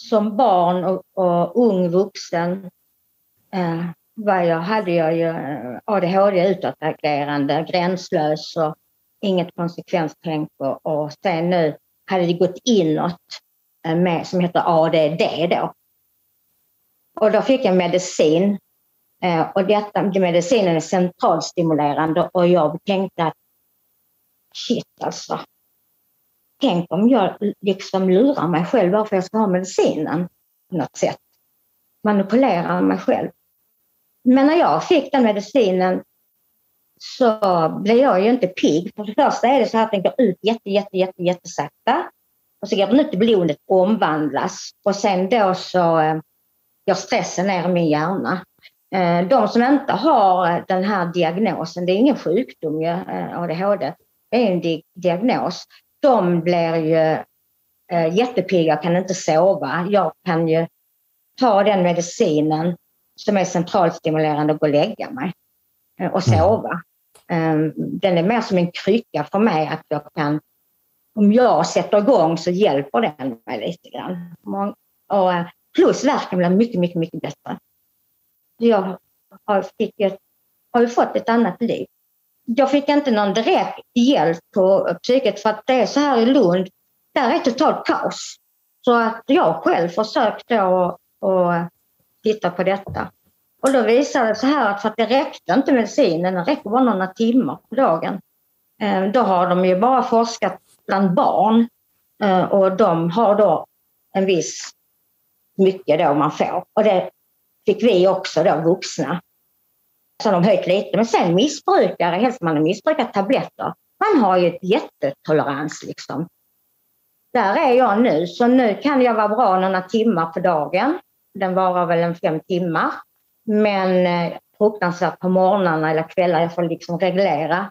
som barn och, och ung vuxen eh, var jag, hade jag ju eh, ADHD utåtagerande, gränslös och inget konsekvenstänk och, och sen nu hade det gått inåt eh, med, som heter ADD då. Och då fick jag medicin eh, och detta, medicinen är centralstimulerande och jag tänkte att shit alltså, tänk om jag liksom lurar mig själv varför jag ska ha medicinen på något sätt. Manipulerar mig själv. Men när jag fick den medicinen så blev jag ju inte pigg. För det första är det så att den går ut jätte, jätte, jätte, jättesakta. Och så går den ut i blodet och omvandlas. Och sen då så eh, går stressen ner i min hjärna. Eh, de som inte har den här diagnosen, det är ingen sjukdom, eh, ADHD, det är en diagnos de blir ju eh, jättepigga och kan inte sova. Jag kan ju ta den medicinen som är centralstimulerande och gå och lägga mig eh, och mm. sova. Mm. Den är mer som en krycka för mig att jag kan, om jag sätter igång så hjälper den mig lite grann. Och eh, plus värken blir mycket, mycket, mycket bättre. Jag har, ett, har ju fått ett annat liv jag fick inte någon direkt hjälp på psyket för att det är så här i Lund, där är totalt kaos. Så att jag själv försökte att titta på detta. Och då visade det sig här att för att det räckte inte medicinen, den räcker bara några timmar på dagen. Eh, då har de ju bara forskat bland barn eh, och de har då en viss mycket då man får. Och det fick vi också då vuxna. Så de höjt lite. Men sen missbrukare, helst man har missbrukat tabletter, man har ju ett jättetolerans liksom. Där är jag nu, så nu kan jag vara bra några timmar på dagen. Den varar väl en fem timmar. Men eh, fruktansvärt på morgnarna eller kvällar. Jag får liksom reglera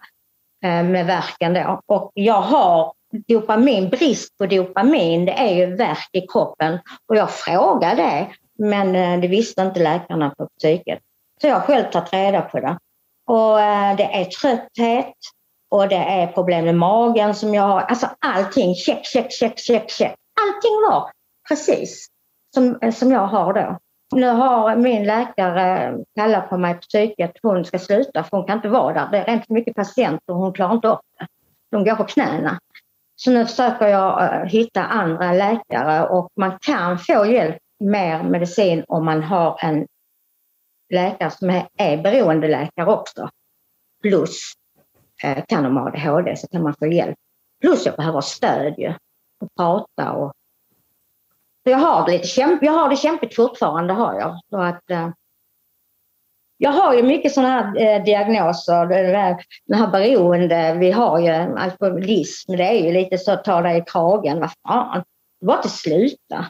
eh, med verken då. Och jag har dopamin, brist på dopamin, det är ju värk i kroppen. Och jag frågade det, men eh, det visste inte läkarna på psyket. Så jag har själv tagit reda på det. Och eh, det är trötthet och det är problem med magen som jag har. Alltså allting, check, check, check, check, check. Allting var precis som, eh, som jag har då. Nu har min läkare eh, kallat på mig på psyket. Hon ska sluta för hon kan inte vara där. Det är rent för mycket patienter och hon klarar inte upp det. De går på knäna. Så nu försöker jag eh, hitta andra läkare och man kan få hjälp mer medicin om man har en läkare som är, beroendeläkare också. Plus kan de ha ADHD så kan man få hjälp Plus jag behöver stöd ju. Och prata och... Så jag har det lite kämp jag har det kämpigt fortfarande har jag. Så att, eh, jag har ju mycket sådana här eh, diagnoser. Det här, den här beroende, vi har ju alkoholism, det är ju lite så att ta dig i kragen. Vad fan, det bara inte sluta.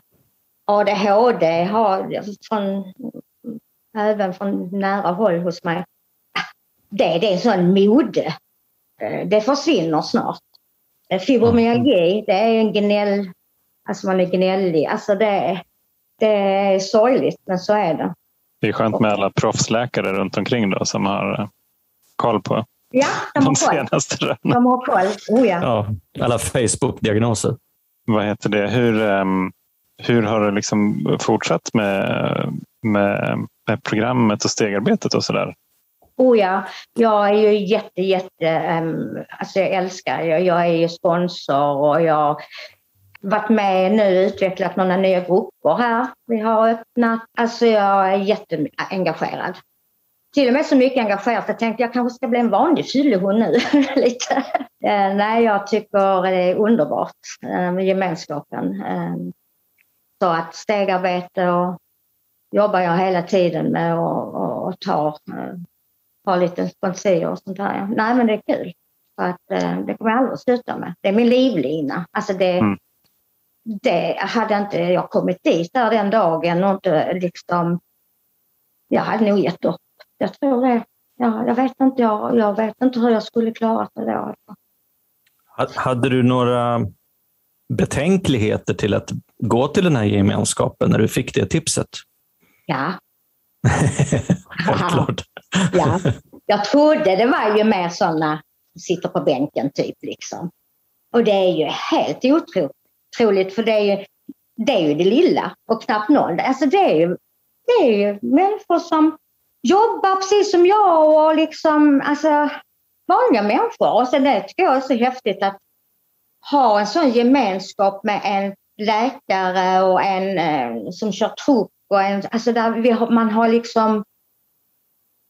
ADHD har från, även från nära håll hos mig. Ah, det, det är sån mode. Eh, det försvinner snart. Eh, fibromyalgi, det är en gnäll, alltså man är gnällig. Alltså det, det är sorgligt, men så är det.
Det är skönt med alla proffsläkare runt omkring då som har eh, koll på
ja, de,
de senaste rönen.
De har koll, oh ja.
ja alla Facebook-diagnoser.
Vad heter det? Hur, um, hur har du liksom fortsatt med, med, med programmet och stegarbetet och sådär?
Oh ja, jag är ju jätte, jätte, um, alltså jag älskar, jag, jag är ju sponsor och jag varit med nu och utvecklat några nya grupper här. Vi har öppnat, alltså jag är jätteengagerad. Till och med så mycket engagerad att jag tänkte jag kanske ska bli en vanlig fyllehund nu. Lite. Eh, nej, jag tycker det är underbart eh, med gemenskapen. Eh, så att stegarbete och jobbar jag hela tiden med och, och, och tar, har lite sponsorer och sånt där. Nej men det är kul. Så att, det kommer jag aldrig att sluta med. Det är min livlina. Alltså det, mm det hade inte jag kommit dit där den dagen och inte liksom, jag hade nog gett upp. Jag tror det. Ja, jag, vet inte, jag, jag vet inte hur jag skulle klara det då.
Hade du några betänkligheter till att gå till den här gemenskapen när du fick det tipset?
Ja.
Självklart.
ja. Jag trodde det var ju mer sådana som sitter på bänken typ liksom. Och det är ju helt otroligt Otroligt, för det är ju det, är ju det lilla och knappt någon. Alltså det är ju, det är ju människor som jobbar precis som jag och liksom alltså vanliga människor. Och sen det tycker jag är så häftigt att ha en sån gemenskap med en läkare och en eh, som kör truck och en, alltså där vi har, man har liksom,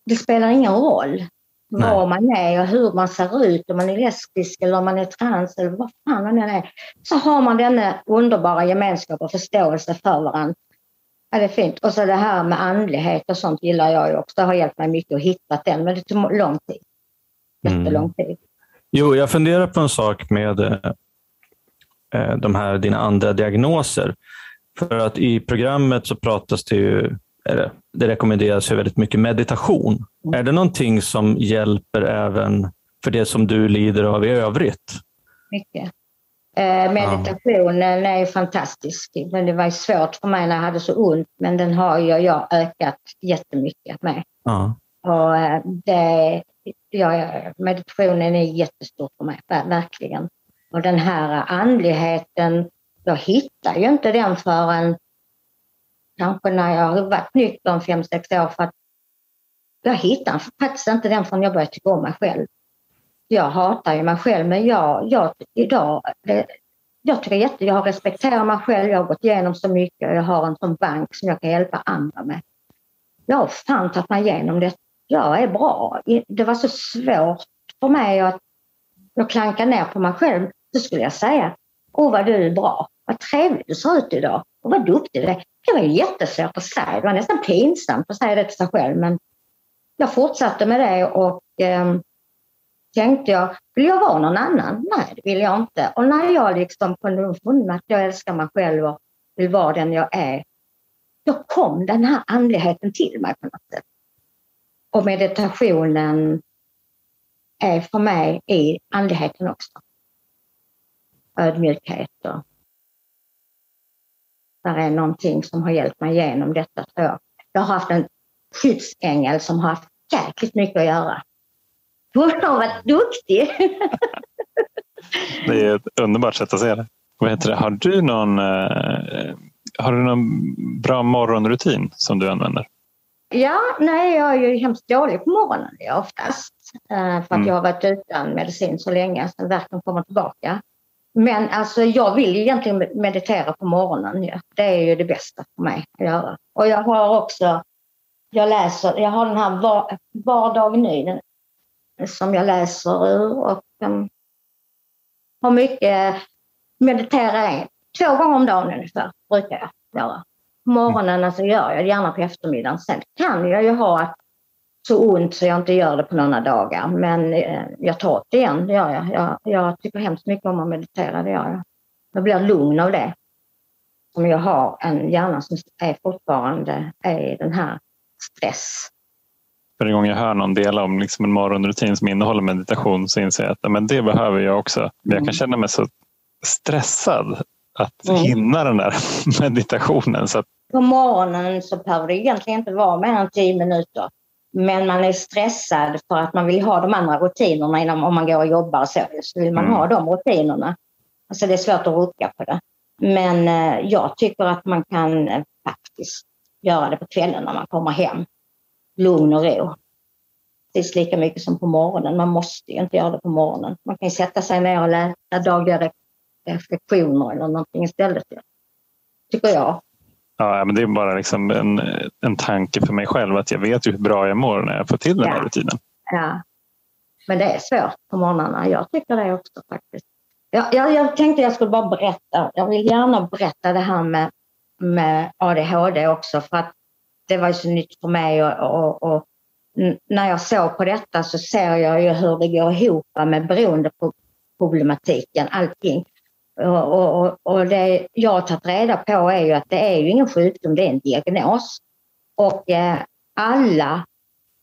det spelar ingen roll Nej. var man är och hur man ser ut, om man är lesbisk eller om man är trans eller vad fan man än är. Så har man denna underbara gemenskap och förståelse för varandra. Ja, det är fint. Och så det här med andlighet och sånt gillar jag ju också. Det har hjälpt mig mycket att hitta den, men det tog lång tid. Jättelång mm. tid. Mm.
Jo, jag funderar på en sak med eh, Eh, de här dina andra diagnoser. För att i programmet så pratas det ju, eller det rekommenderas ju väldigt mycket meditation. Mm. Är det någonting som hjälper även för det som du lider av i övrigt?
Mycket. Eh, meditationen är ju fantastisk. Men det var svårt för mig när jag hade så ont, men den har ju jag ökat jättemycket med. Ja. Och eh, det, ja, meditationen är jättestor för mig, verkligen. Och den här andligheten, jag hittar ju inte den förrän kanske när jag har varit nykter fem sex år. För att jag hittar faktiskt inte den förrän jag börjar tycka om mig själv. Jag hatar ju mig själv men jag, jag idag, det, jag tycker jätte, jag respekterar mig själv, jag har gått igenom så mycket, jag har en sån bank som jag kan hjälpa andra med. Jag har fan tagit mig igenom det. Jag är bra. Det var så svårt för mig att jag klankar ner på mig själv Då skulle jag säga, åh vad du är bra, vad trevlig du ser ut idag och vad duktig du är. Det var jättesvårt att säga, det var nästan pinsamt att säga det till sig själv men jag fortsatte med det och eh, tänkte jag, vill jag vara någon annan? Nej, det vill jag inte. Och när jag liksom kunde finna att jag älskar mig själv och vill vara den jag är, då kom den här andligheten till mig på något sätt. Och meditationen är för mig i andligheten också ödmjukhet. Och där är någonting som har hjälpt mig igenom detta tror jag. Jag har haft en skyddsängel som har haft jäkligt mycket att göra. Hon har varit duktig.
det är ett underbart sätt att se det. Vad heter det? Har, du någon, eh, har du någon bra morgonrutin som du använder?
Ja, nej, jag är ju hemskt dålig på morgonen oftast. Eh, för att mm. jag har varit utan medicin så länge, så verken kommer tillbaka. Men alltså jag vill egentligen meditera på morgonen. Ja. Det är ju det bästa för mig att göra. Och jag har också, jag läser, jag har den här var, Var ny den, som jag läser ur och um, har mycket, mediterar två gånger om dagen ungefär, brukar jag göra. På morgonen alltså gör jag det gärna på eftermiddagen. Sen kan jag ju ha så ont så jag inte gör det på några dagar. Men eh, jag tar det igen, det gör jag. jag. Jag tycker hemskt mycket om att meditera, det gör jag. Jag blir lugn av det. Som jag har en hjärna som är fortfarande är i den här stress.
Varje gång jag hör någon dela om liksom en morgonrutin som innehåller meditation så inser jag att men det behöver jag också. Men jag kan mm. känna mig så stressad att mm. hinna den där meditationen. Så att...
På morgonen så behöver det egentligen inte vara mer än tio minuter. Men man är stressad för att man vill ha de andra rutinerna innan, om man går och jobbar så. Så vill man mm. ha de rutinerna. Alltså det är svårt att rucka på det. Men eh, jag tycker att man kan eh, faktiskt göra det på kvällen när man kommer hem. Lugn och ro. Precis lika mycket som på morgonen. Man måste ju inte göra det på morgonen. Man kan sätta sig ner och läsa dagliga reflektioner eller någonting istället. Tycker jag.
Ja, men det är bara liksom en, en tanke för mig själv att jag vet ju hur bra jag mår när jag får till den ja. här rutinen.
Ja, men det är svårt på morgnarna. Jag tycker det också faktiskt. Jag, jag, jag tänkte jag skulle bara berätta. Jag vill gärna berätta det här med, med ADHD också för att det var ju så nytt för mig och, och, och när jag såg på detta så ser jag ju hur det går ihop med beroendeproblematiken, allting. Och, och, och det jag har tagit reda på är ju att det är ju ingen sjukdom, det är en diagnos. Och eh, alla,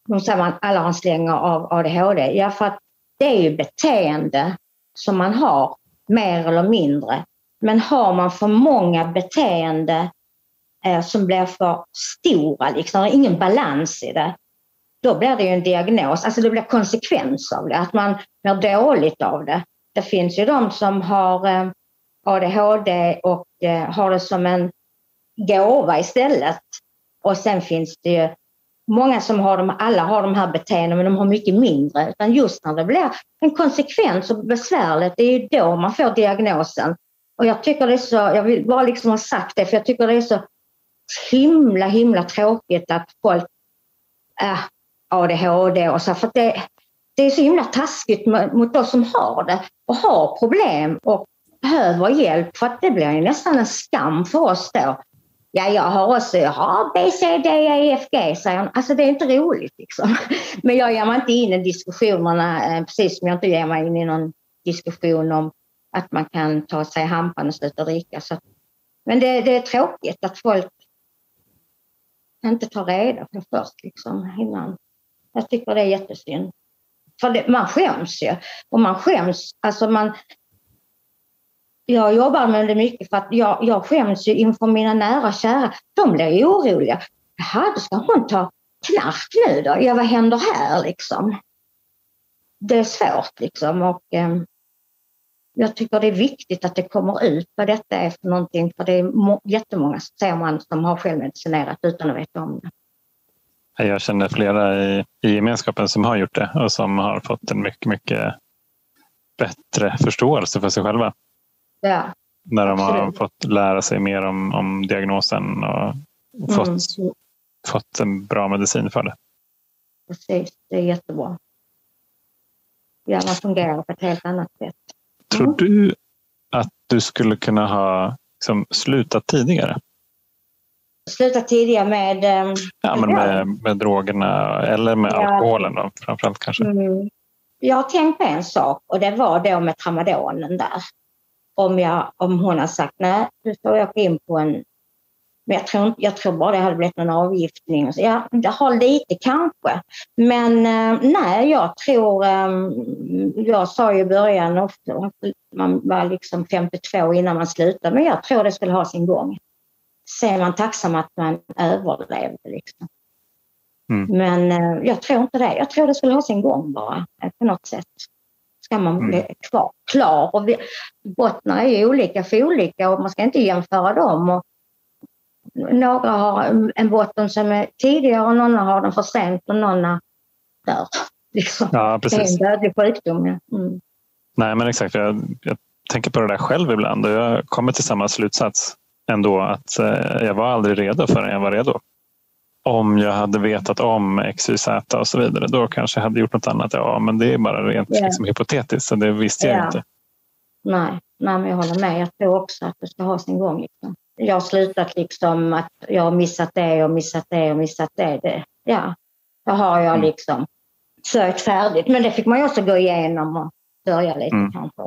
de säger man alla har en släng av ADHD, ja för att det är ju beteende som man har mer eller mindre. Men har man för många beteende eh, som blir för stora, liksom, ingen balans i det, då blir det ju en diagnos, alltså det blir konsekvens av det, att man mår dåligt av det. Det finns ju de som har eh, ADHD och eh, har det som en gåva istället. Och sen finns det ju många som har de, alla har de här beteendena men de har mycket mindre. Utan just när det blir en konsekvens och besvärligt, det är ju då man får diagnosen. Och jag tycker det är så, jag vill bara liksom ha sagt det, för jag tycker det är så himla, himla tråkigt att folk Äh, ADHD och så, för det, det är så himla taskigt mot de som har det och har problem och behöver hjälp för att det blir ju nästan en skam för oss då. Ja, jag har också, jag har B, C, D, E, F, G, säger hon. Alltså det är inte roligt liksom. Men jag ger mig inte in i diskussionerna, eh, precis som jag inte ger mig in i någon diskussion om att man kan ta sig hampan och sluta dricka. Så. Men det, det är tråkigt att folk inte tar reda på först liksom innan. Jag tycker det är jättesynd. För det, man skäms ju. Och man skäms, alltså man, jag jobbar med det mycket för att jag, jag skäms ju inför mina nära och kära. De blir ju oroliga. Jaha, då ska hon ta knark nu då? Ja, vad händer här liksom? Det är svårt liksom och eh, jag tycker det är viktigt att det kommer ut vad detta är för någonting för det är jättemånga ser man som har självmedicinerat utan att veta om det.
Jag känner flera i, i gemenskapen som har gjort det och som har fått en mycket, mycket bättre förståelse för sig själva.
Ja.
När de har fått lära sig mer om, om diagnosen och fått, mm. fått en bra medicin för det.
Precis, det är jättebra. Hjärnan fungerar på ett helt annat sätt.
Mm. Tror du att du skulle kunna ha liksom, slutat tidigare?
Slutat tidigare med? Um,
ja, men med, med drogerna eller med ja. alkoholen då, framförallt kanske? Mm.
Jag har tänkt på en sak och det var då med tramadonen där om, jag, om hon har sagt nej, du får åka in på en... Men jag tror, jag tror bara det hade blivit någon avgiftning. Så ja, det har lite kanske. Men eh, nej, jag tror... Eh, jag sa ju i början att man var liksom 52 innan man slutade, men jag tror det skulle ha sin gång. Sen är man tacksam att man överlevde. Liksom. Mm. Men eh, jag tror inte det. Jag tror det skulle ha sin gång bara på något sätt ska man mm. bli kvar, klar. Och vi, bottnar är ju olika för olika och man ska inte jämföra dem. Och några har en botten som är tidigare och några har den för sent och några dör. Liksom.
Ja, precis.
Det är en dödlig sjukdom. Ja. Mm.
Nej, men exakt. Jag, jag, tänker på det där själv ibland och jag kommer till samma slutsats ändå att eh, jag var aldrig redo förrän jag var redo om jag hade vetat om X, Y, Z och så vidare, då kanske jag hade gjort något annat. Ja, men det är bara rent yeah. liksom, hypotetiskt, så det visste jag yeah. inte.
nej, nej men jag håller med. Jag tror också att det ska ha sin gång. Liksom. Jag har slutat liksom att jag har missat det och missat det och missat det. det ja, då har jag mm. liksom sökt färdigt. Men det fick man ju också gå igenom och börja lite mm. kanske.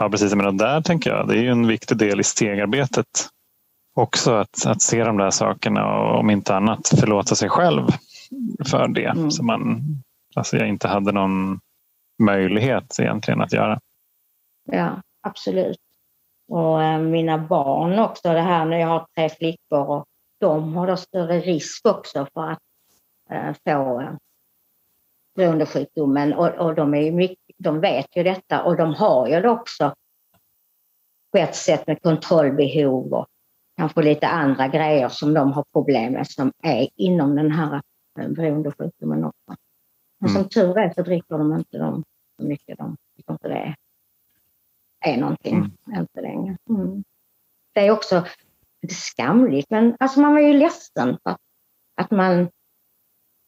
Ja, precis. Men där tänker jag, det är ju en viktig del i stegarbetet också att, att se de där sakerna och om inte annat förlåta sig själv för det mm. som man alltså jag inte hade någon möjlighet egentligen att göra.
Ja, absolut. Och äh, mina barn också, det här när jag har tre flickor och de har då större risk också för att äh, få äh, beroendesjukdomen och, och de, är mycket, de vet ju detta och de har ju det också på ett sätt med kontrollbehov och kanske lite andra grejer som de har problem med som är inom den här beroendesjukdomen också. Men mm. som tur är så dricker de inte dem så mycket. De tycker inte det är någonting mm. än så länge. Mm. Det är också skamligt, men alltså man var ju ledsen för att, att man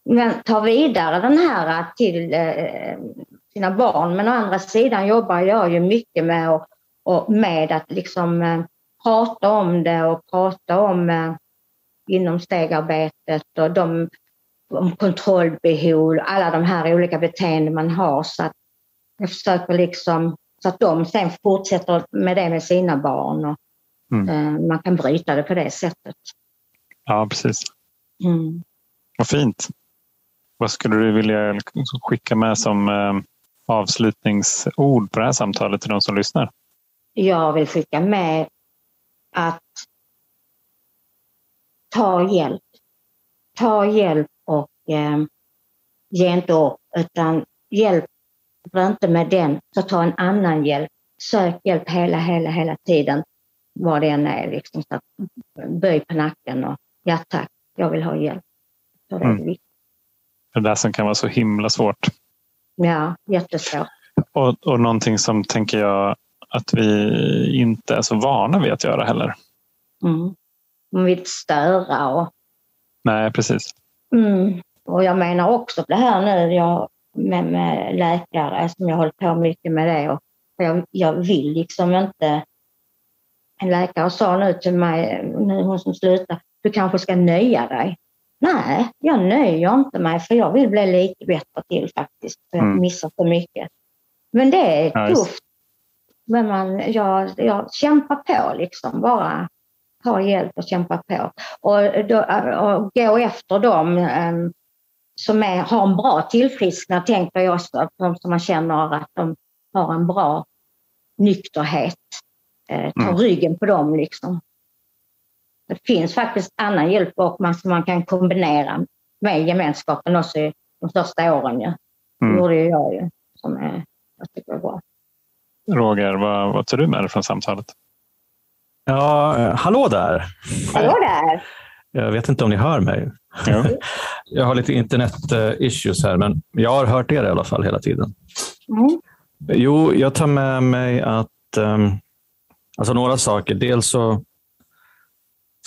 men tar vidare den här till eh, sina barn. Men å andra sidan jobbar jag ju mycket med, och, och med att liksom eh, prata om det och prata om eh, inom stegarbetet och de om kontrollbehov, alla de här olika beteenden man har. Så att jag försöker liksom så att de sen fortsätter med det med sina barn och mm. eh, man kan bryta det på det sättet.
Ja, precis. Mm. Vad fint. Vad skulle du vilja skicka med som eh, avslutningsord på det här samtalet till de som lyssnar?
Jag vill skicka med att ta hjälp. Ta hjälp och eh, ge inte upp utan hjälp inte med den så ta en annan hjälp. Sök hjälp hela, hela, hela tiden vad det än är. Liksom, så böj på nacken och ja tack, jag vill ha hjälp. Så det är mm.
Det där som kan vara så himla svårt.
Ja, jättesvårt.
Och, och någonting som tänker jag att vi inte är så vana vid att göra heller.
Mm. Man vill inte störa. Och...
Nej, precis.
Mm. Och jag menar också det här nu jag, med, med läkare som jag håller på mycket med det. Och jag, jag vill liksom inte... En läkare sa nu till mig, nu hon som slutar, du kanske ska nöja dig. Nej, jag nöjer inte mig för jag vill bli lite bättre till faktiskt. För jag mm. missar för mycket. Men det är tufft. Men man, jag, jag kämpar på liksom bara. Ta hjälp och kämpa på. Och, då, och gå efter dem um, som är, har en bra tillfrisknad, tänker jag också. De som man känner att de har en bra nykterhet. Eh, ta mm. ryggen på dem liksom. Det finns faktiskt annan hjälp och man, som man kan kombinera med gemenskapen också de första åren. Ja. Det mm. gjorde jag ju, som är, jag tycker är bra.
Roger, vad, vad tar du med dig från samtalet?
Ja, eh, hallå där!
Hallå där!
Jag vet inte om ni hör mig. Ja. Jag har lite internet-issues här, men jag har hört er i alla fall hela tiden. Mm. Jo, jag tar med mig att um, alltså några saker. Dels så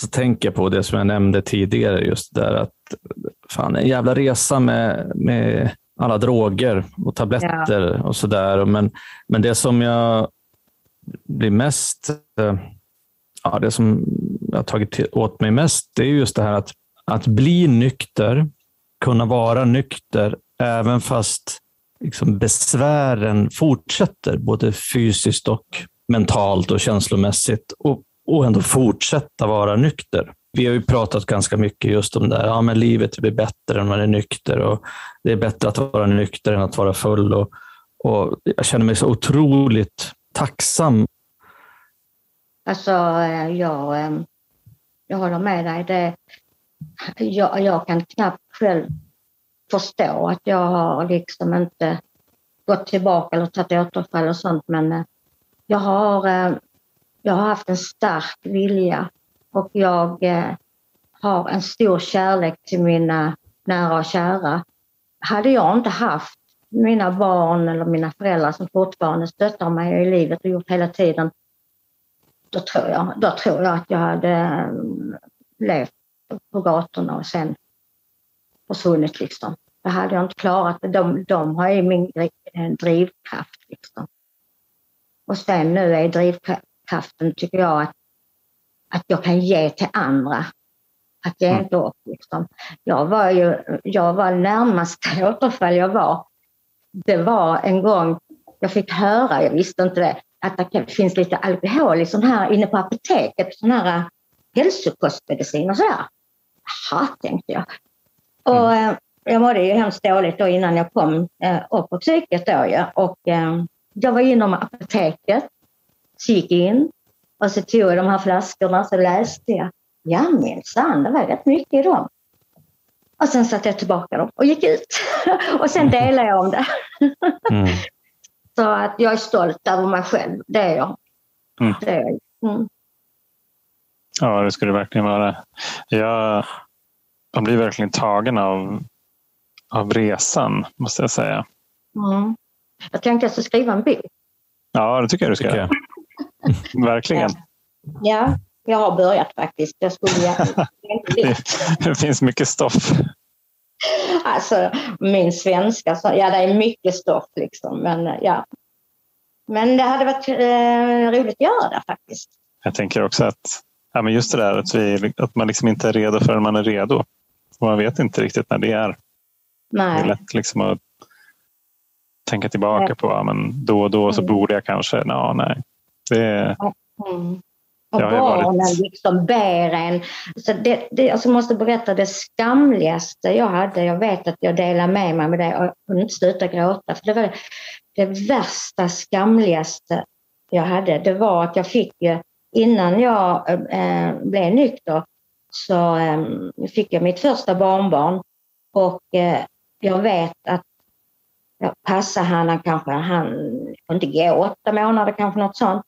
så tänker jag på det som jag nämnde tidigare, just där att fan, en jävla resa med, med alla droger och tabletter ja. och sådär. Men, men det som jag blir mest, eh, ja, det som jag tagit åt mig mest, det är just det här att, att bli nykter, kunna vara nykter, även fast liksom besvären fortsätter, både fysiskt och mentalt och känslomässigt. Och och ändå fortsätta vara nykter. Vi har ju pratat ganska mycket just om det här, ja, men livet blir bättre när man är nykter och det är bättre att vara nykter än att vara full. Och, och jag känner mig så otroligt tacksam.
Alltså, eh, jag, eh, jag håller med dig. Det, jag, jag kan knappt själv förstå att jag har liksom inte gått tillbaka eller tagit återfall och sånt, men eh, jag har jag har haft en stark vilja och jag eh, har en stor kärlek till mina nära och kära. Hade jag inte haft mina barn eller mina föräldrar som fortfarande stöttar mig i livet och gjort hela tiden, då tror jag, då tror jag att jag hade mm, levt på gatorna och sen försvunnit. Liksom. Det hade jag inte klarat. De, de har ju min eh, drivkraft. Liksom. Och sen nu är drivkraften, tycker jag, att, att jag kan ge till andra. Att ge mm. inte upp. Liksom. Jag var ju, jag var närmast återfall jag var. Det var en gång jag fick höra, jag visste inte det, att det finns lite alkohol i sån här, inne på apoteket, sån här äh, hälsokostmedicin och sådär. Jaha, tänkte jag. Och mm. äh, jag mådde ju hemskt dåligt då innan jag kom äh, upp på psyket då ja. Och jag var inom apoteket, så gick in och så tog jag de här flaskorna så läste jag. Ja minsann, det var rätt mycket i dem. Och sen satte jag tillbaka dem och gick ut. och sen delade jag om det. mm. Så att jag är stolt över mig själv, det är jag. Mm. Det är jag. Mm.
Ja, det skulle det verkligen vara. Jag, jag blir verkligen tagen av, av resan, måste jag säga.
Mm. Jag tänkte jag skulle skriva en bok.
Ja, det tycker jag du ska göra. Verkligen.
Ja, jag har börjat faktiskt. Jag skulle
det finns mycket stoff.
Alltså, min svenska, så, ja det är mycket stoff liksom. Men, ja. men det hade varit eh, roligt att göra det faktiskt.
Jag tänker också att ja, men just det där att, vi, att man liksom inte är redo förrän man är redo. Och man vet inte riktigt när det är.
Nej.
Det är lätt liksom att tänka tillbaka nej. på ja, men då och då så mm. borde jag kanske. Ja, nej. Det,
mm. Och barnen varit... liksom bär en. Så det, det, jag alltså måste berätta det skamligaste jag hade. Jag vet att jag delar med mig med det och kunde inte sluta gråta. För det var det värsta, skamligaste jag hade. Det var att jag fick innan jag äh, blev nykter så äh, fick jag mitt första barnbarn och äh, jag vet att jag passade han, kanske, han kunde inte gå åtta månader kanske något sånt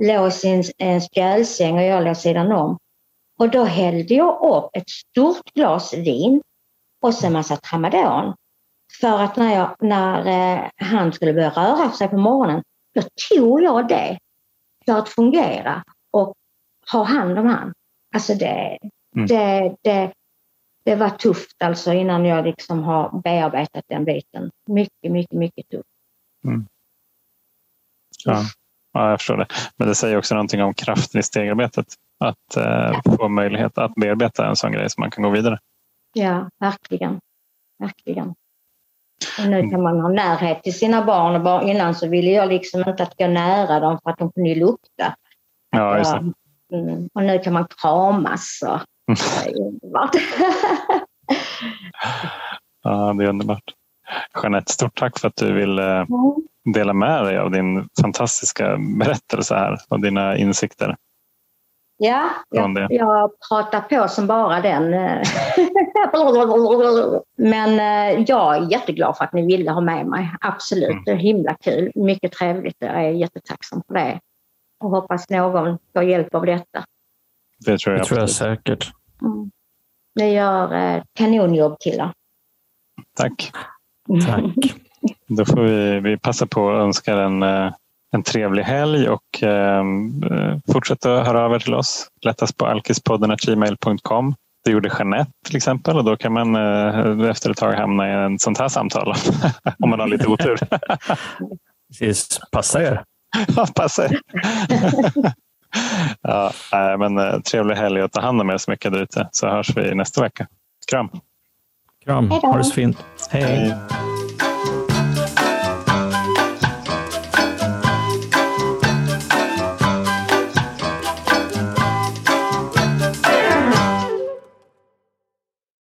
låg i sin spjälsäng och jag låg sidan om. Och då hällde jag upp ett stort glas vin och sen massa tramadol. För att när, jag, när eh, han skulle börja röra sig på morgonen, då tog jag det för att fungera och ha hand om han. Alltså det, mm. det, det, det var tufft alltså innan jag liksom har bearbetat den biten. Mycket, mycket, mycket tufft. Mm.
Ja. Ja, jag förstår det. Men det säger också någonting om kraften i stegarbetet. Att eh, få möjlighet att bearbeta en sån grej så man kan gå vidare.
Ja, verkligen. Verkligen. Och nu kan man ha närhet till sina barn. Och bara innan så ville jag liksom inte att gå nära dem för att de kunde lukta.
Ja, just det.
Mm, och nu kan man kramas. Och, det är underbart.
ja, det är underbart. Jeanette, stort tack för att du ville mm dela med dig av din fantastiska berättelse här och dina insikter.
Ja, jag, jag pratar på som bara den. Men eh, jag är jätteglad för att ni ville ha med mig. Absolut, mm. det är himla kul. Mycket trevligt. Jag är jättetacksam för det. Och hoppas någon får hjälp av detta.
Det tror jag,
det tror jag säkert.
Mm. Ni gör eh, kanonjobb killar.
Tack.
Tack.
Då får vi, vi passa på att önska en, eh, en trevlig helg och eh, fortsätt att höra av er till oss. Lättast på alkispodden.gmail.com. Det gjorde Jeanette till exempel och då kan man eh, efter ett tag hamna i en sånt här samtal om man har lite otur.
Precis, passa er.
ja, passa er. ja, men, eh, trevlig helg och ta hand om er så mycket där ute så hörs vi nästa vecka. Kram!
Kram, ha det så fint. Hej. Hej.